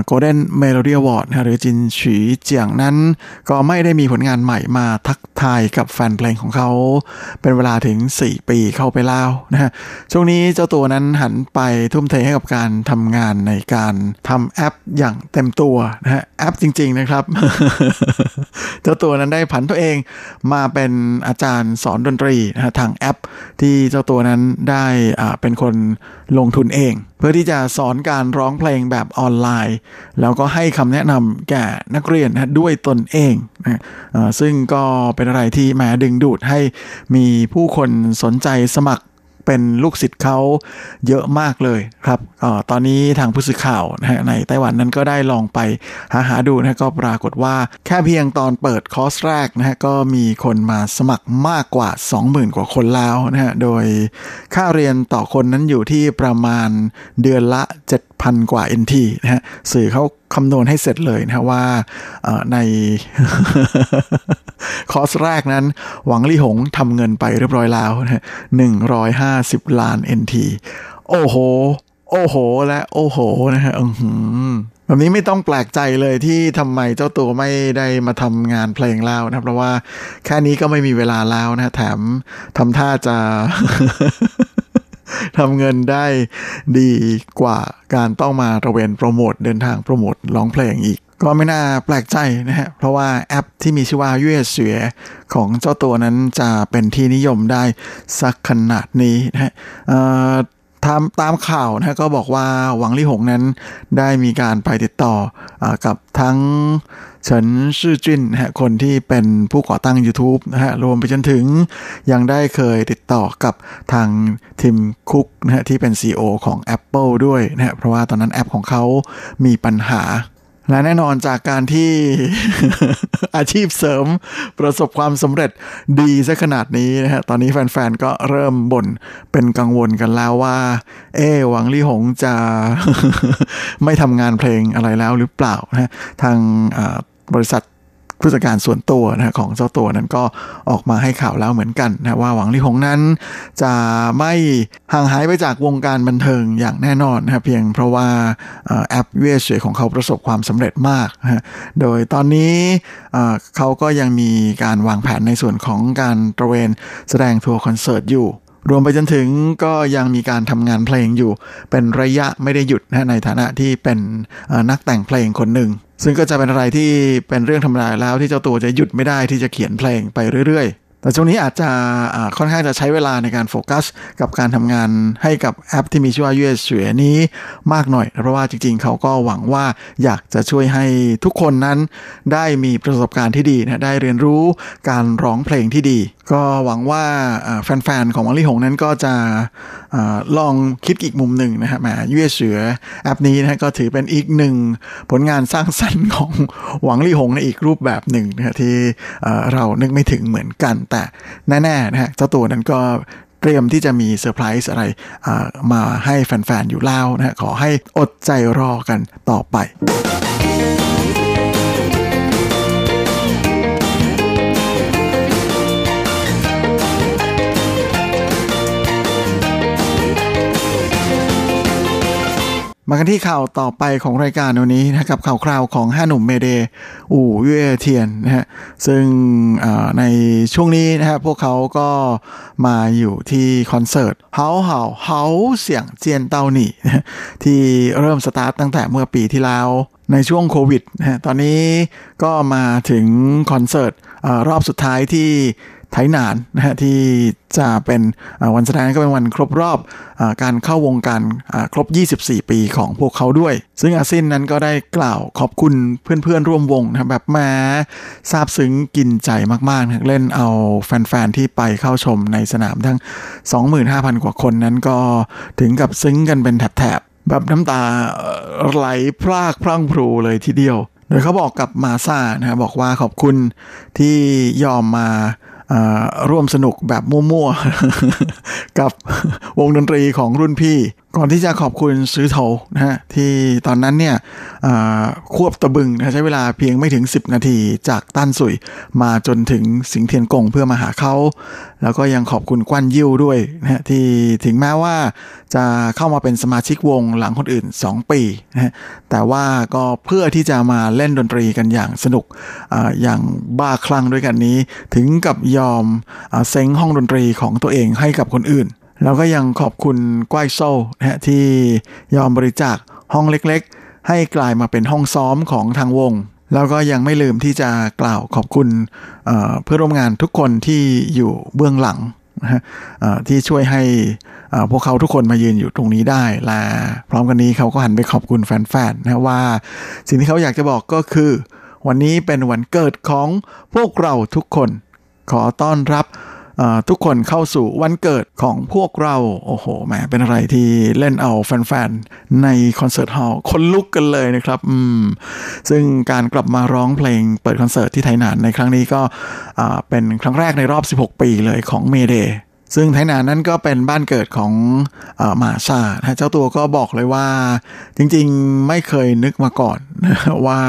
Golden Melody Awards หรือ金曲獎นั้น ก็ไม่ได้มีผลงานใหม่มาทักทายกับแฟนเพลงของเขา เป็นเวลาถึง 4 ปีเข้าไปแล้วนะฮะช่วงนี้เจ้าตัวนั้นหันไปทุ่มเทให้กับการทำงานในการทำแอปอย่างเต็มตัวนะฮะแอปจริง ๆนะครับ เจ้าตัวนั้นได้ผันตัวเองมาเป็นอาจารย์สอนดนตรีนะฮะทางแอป ที่เจ้าตัวนั้นได้อ่าเป็นคนลงทุนเอง เพื่อที่จะสอนการร้องเพลงแบบออนไลน์ แล้วก็ให้คำแนะนำแก่นักเรียนนะด้วยตนเองนะซึ่งก็เป็นอะไรที่แหมดึงดูดให้มีผู้คนสนใจสมัคร เป็นลูกศิษย์เขาเยอะมากเลยครับออตอนนี้ทางผู้สื่อข่าวนะฮะในไต้หวันนั้นก็ได้ลองไปหาหาดูนะฮะก็ปรากฏว่าแค่เพียงตอนเปิดคอร์สแรกนะฮะก็มีคนมาสมัครมากกว่า 20,000 กว่าคนแล้วนะฮะโดยค่าเรียนต่อคนนั้นอยู่ที่ประมาณเดือนละ 7,000กว่า NT นะฮะสื่อเขาคำนวณให้เสร็จเลยนะฮะว่าในคอร์สแรกนั้น หวังลี่หงทำเงินไปเรียบร้อยแล้วนะหนึ่งร้อยห้าสิบล้าน NT โอ้โห โอ้โห และโอ้โหนะฮะอือหือแบบนี้ไม่ต้องแปลกใจเลยที่ทำไมเจ้าตัวไม่ได้มาทำงานเพลงแล้วนะเพราะว่าแค่นี้ก็ไม่มีเวลาแล้วนะแถมทำท่าจะ ทำเงินได้ดีกว่าการต้องมาตระเวนโปรโมทเดินทางโปรโมทร้องเพลงอีก ก็ไม่น่าแปลกใจนะฮะ เพราะว่าแอปที่มีชื่อว่าเย่เสือของเจ้าตัวนั้นจะเป็นที่นิยมได้สักขนาดนี้นะฮะ ตามตามข่าวนะก็บอกว่าหวังลี่หงนั้นได้มีการไปติดต่ออกับทั้งเฉินซื่อจินนะฮะคนที่เป็นผู้ก่อตั้ง YouTube นะฮะรวมไปจนถึงยังได้เคยติดต่อกับทางทิมคุกนะฮะที่เป็น CEO ของ Apple ด้วยนะฮะเพราะว่าตอนนั้นแอปของเขามีปัญหา และแน่นอนจากการที่อาชีพเสริมประสบความสำเร็จดีซะขนาดนี้นะฮะตอนนี้แฟนๆ ก็เริ่มบ่นเป็นกังวลกันแล้วว่า เอ๊หวังลี่หงจะไม่ทำงานเพลงอะไรแล้วหรือเปล่านะฮะทางบริษัท ผู้จัดการส่วนตัวนะของเจ้าตัวนั้นก็ออกมาให้ข่าวแล้วเหมือนกันนะว่าหวังลี่หงนั้นจะไม่ห่างหายไปจากวงการบันเทิงอย่างแน่นอนนะครับเพียงเพราะว่าแอปเวชเฉยของเขาประสบความสำเร็จมากนะโดยตอนนี้เอ่อเขาก็ยังมีการวางแผนในส่วนของการตระเวนแสดงทัวร์คอนเสิร์ตอยู่ รวมไปจนถึงก็ยังมีการทำงานเพลงอยู่ เป็นระยะไม่ได้หยุดนะในฐานะที่เป็นนักแต่งเพลงคนหนึ่งซึ่งก็จะเป็นอะไรที่เป็นเรื่องธรรมดาแล้วที่เจ้าตัวจะหยุดไม่ได้ที่จะเขียนเพลงไปเรื่อย แต่ช่วงนี้อาจจะค่อนข้างจะใช้เวลาในการโฟกัส กับการทำงานให้กับแอปที่มีชื่อว่า US เสือนี้มากหน่อย เพราะว่าจริงๆ เขาก็หวังว่าอยากจะช่วยให้ทุกคนนั้น ได้มีประสบการณ์ที่ดีนะได้เรียนรู้การร้องเพลงที่ดี ก็หวังว่าแฟนๆ ของวังลี่หงนั้นก็จะอาลองคิดอีกมุมหนึ่งนะฮะแหมยูเอเสือแอปนี้นะก็ถือเป็นอีกหนึ่งผลงานสร้างสรรค์ของหวังลี่หงในอีกรูปแบบหนึ่งนะฮะที่เรานึกไม่ถึงเหมือนกันแต่แน่ๆนะฮะเจ้าตัวนั้นก็เตรียมที่จะมีเซอร์ไพรส์อะไรมาให้แฟนๆอยู่แล้วนะฮะขอให้อดใจรอกันต่อไป กันที่ข่าวต่อไปของรายการวันนี้นะกับข่าวคราวของห้าหนุ่มเมเดอู่เย่เทียนนะฮะซึ่งในช่วงนี้นะฮะพวกเขาก็มาอยู่ที่คอนเสิร์ตเฮาเฮาเฮาเสียงเจียนเต้าหนี่ที่เริ่มสตาร์ตตั้งแต่เมื่อปีที่แล้วในช่วงโควิดนะฮะตอนนี้ก็มาถึงคอนเสิร์ตรอบสุดท้ายที่ ไทยนานนะฮะที่จะเป็นวันแสดงก็เป็นวันครบรอบอการเข้าวงการครบ 24 ปีของพวกเขาด้วย ซึ่งอาซินนั้นก็ได้กล่าวขอบคุณเพื่อนๆร่วมวงนะแบบแม้ซาบซึ้งกินใจมากๆนะเล่นเอาแฟนๆ ที่ไปเข้าชมในสนามทั้ง 25,000 กว่าคนนั้นก็ถึงกับซึ้งกันเป็นแถบๆ แบบน้ำตาไหลพรากพรั่งพรูเลยทีเดียว โดยเขาบอกกับมาซานะบอกว่าขอบคุณที่ยอมมา ร่วมสนุกแบบมั่วๆ กับวงดนตรีของรุ่นพี่ ก่อนที่จะขอบคุณซื้อโถนะฮะที่ตอนนั้นเนี่ยควบตะบึงนะใช้เวลาเพียงไม่ถึง 10 นาทีจากต้านสุยมาจนถึงสิงเทียนกงเพื่อมาหาเขา แล้วก็ยังขอบคุณกวนยิ้วด้วยนะฮะที่ถึงแม้ว่าจะเข้ามาเป็นสมาชิกวงหลังคนอื่น 2 ปีนะฮะแต่ว่าก็เพื่อที่จะมาเล่นดนตรีกันอย่างสนุกออย่างบ้าคลั่งด้วยกันนี้ ถึงกับยอมเซ้งห้องดนตรีของตัวเองให้กับคนอื่น แล้วก็ยังขอบคุณก้อยโซ่นะฮะที่ยอมบริจาคห้องเล็กๆ ให้กลายมาเป็นห้องซ้อมของทางวง แล้วก็ยังไม่ลืมที่จะกล่าวขอบคุณเพื่อร่วมงานทุกคนที่อยู่เบื้องหลังนะฮะที่ช่วยให้พวกเขาทุกคนมายืนอยู่ตรงนี้ได้และพร้อมกันนี้เขาก็หันไปขอบคุณแฟนๆนะว่าสิ่งที่เขาอยากจะบอกก็คือ วันนี้เป็นวันเกิดของพวกเราทุกคน ขอต้อนรับ ทุกคนเข้าสู่วันเกิดของพวกเรา โอ้โหแหมเป็นอะไรที่เล่นเอาแฟนๆ ในคอนเสิร์ตฮอลล์คนลุกกันเลยนะครับอืมซึ่งการกลับมาร้องเพลงเปิดคอนเสิร์ตที่ไทยนานในครั้งนี้ก็เป็นครั้งแรกในรอบ 16 ปีเลยของเมเดซึ่งไทนานนั้นก็เป็นบ้านเกิดของอมาชาเจ้าตัวก็บอกเลยว่า จริงๆไม่เคยนึกมาก่อน ว่า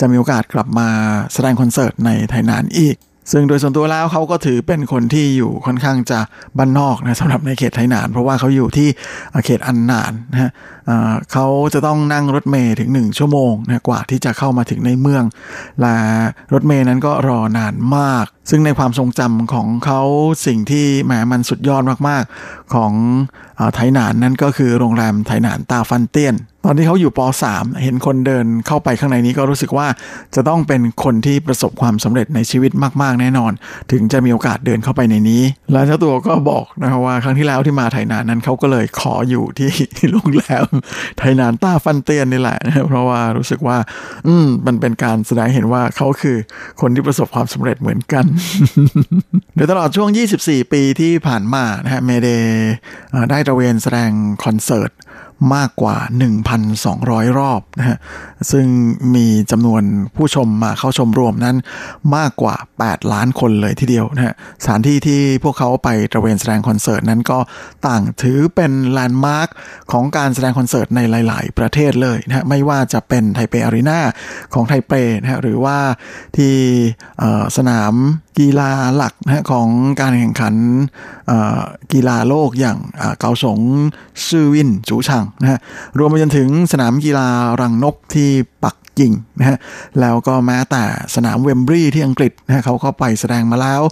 จะมีโอกาสกลับมาแสดงคอนเสิร์ตในไทยนานอีก ซึ่งโดยส่วนตัวแล้วเขาก็ถือเป็นคนที่อยู่ค่อนข้างจะบ้านนอกนะสำหรับในเขตไทยนาน เพราะว่าเขาอยู่ที่เขตอันนานนะฮะเขาจะต้องนั่งรถเมย์ถึง 1 ชั่วโมงนะกว่าที่จะเข้ามาถึงในเมือง และรถเมย์นั้นก็รอนานมาก ซึ่งในความทรงจำของเขาสิ่งที่แหมมันสุดยอดมากๆ ของไทยนานนั่นก็คือโรงแรมไทยนานตาฟันเตียน ตอนที่เขาอยู่ป .3 เห็นคนเดินเข้าไปข้างในนี้ก็รู้สึกว่าจะต้องเป็นคนที่ประสบความสำเร็จในชีวิตมาก ๆ แน่นอน ถึงจะมีโอกาสเดินเข้าไปในนี้ และเจ้าตัวก็บอกนะครับว่าครั้งที่แล้วที่มาไทยนานนั้นเขาก็เลยขออยู่ที่โรงแรมไทยนานต้าฟันเตียนนี่แหละนะเพราะว่ารู้สึกว่า อืมมันเป็นการแสดงเห็นว่าเขาคือคนที่ประสบความสำเร็จเหมือนกันโดยตลอดช่วง 24 ปีที่ผ่านมานะฮะ Mayday ได้ตระเวนแสดงคอนเสิร์ต มากกว่า 1,200 รอบนะฮะซึ่งมีจำนวนผู้ชมมาเข้าชมรวมนั้นมากกว่า 8 ล้านคนเลยทีเดียวนะฮะสถานที่ที่พวกเขาไปตระเวนแสดงคอนเสิร์ตนั้นก็ต่างถือเป็น landmark ของการแสดงคอนเสิร์ตในหลาย ๆ ประเทศเลยนะฮะไม่ว่าจะเป็นไทเป Arenaของไทเปนะฮะหรือว่าที่สนามกีฬาหลักนะของการแข่งขันกีฬาโลกอย่าง高雄世運主場นะฮะรวมไปจนถึงสนามกีฬารังนกที่ปัก กิ่งนะฮะแล้วก็แม้แต่สนาม Wembley ที่อังกฤษนะฮะเขาก็ไปแสดงมาแล้ว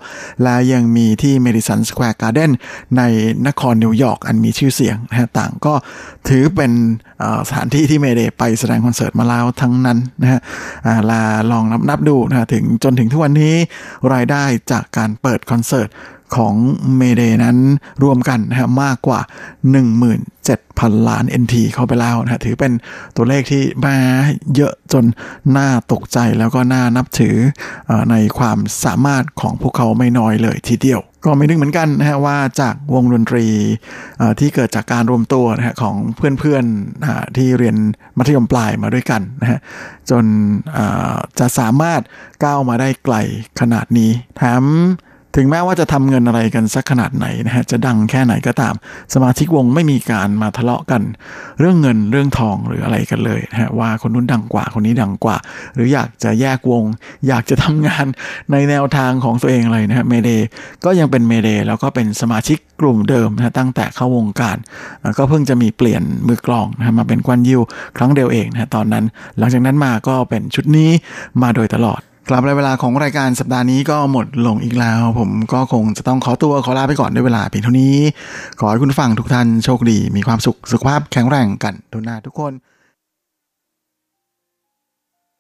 และยังมีที่ Madison Square Garden ในนครนิวยอร์กอันมีชื่อเสียงนะฮะต่างก็ถือเป็นสถานที่ที่เมเดไปแสดงคอนเสิร์ตมาแล้วทั้งนั้นนะฮะลาลองนับนับดูนะถึงจนถึงทุกวันนี้รายได้จากการเปิดคอนเสิร์ตของเมเดนั้นรวมกันนะฮะมากกว่า 17,000ล้าน NT เข้าไปแล้วนะถือเป็นตัวเลขที่มาเยอะจนน่าตกใจแล้วก็น่านับถืออในความสามารถของพวกเขาไม่น้อยเลยทีเดียวก็ไม่นึกเหมือนกันนะฮะว่าจากวงดนตรีที่เกิดจากการรวมตัวนะฮะของเพื่อนๆที่เรียนมัธยมปลายมาด้วยกันนะฮะจนจะสามารถก้าวมาได้ไกลขนาดนี้แถม ถึงแม้ว่าจะทำเงินอะไรกันสักขนาดไหนนะฮะจะดังแค่ไหนก็ตาม สมาชิกวงไม่มีการมาทะเลาะกัน เรื่องเงินเรื่องทองหรืออะไรกันเลยนะฮะว่าคนนู้นดังกว่าคนนี้ดังกว่า หรืออยากจะแยกวง อยากจะทำงานในแนวทางของตัวเองเลยนะฮะเมเดก็ยังเป็นเมเดแล้วก็เป็นสมาชิกกลุ่มเดิมนะะตั้งแต่เข้าวงการ ก็เพิ่งจะมีเปลี่ยนมือกลองนะะมาเป็นกวนยิวครั้งเดียวเองนะะตอนนั้น หลังจากนั้นมาก็เป็นชุดนี้มาโดยตลอด กลับเวลาของรายการสัปดาห์นี้ก็หมดลงอีกแล้ว ผมก็คงจะต้องขอตัวขอลาไปก่อนด้วยเวลาเพียงเท่านี้ ขอให้คุณฟังทุกท่านโชคดี มีความสุขสุขภาพแข็งแรงกันทุกหน้าทุกคน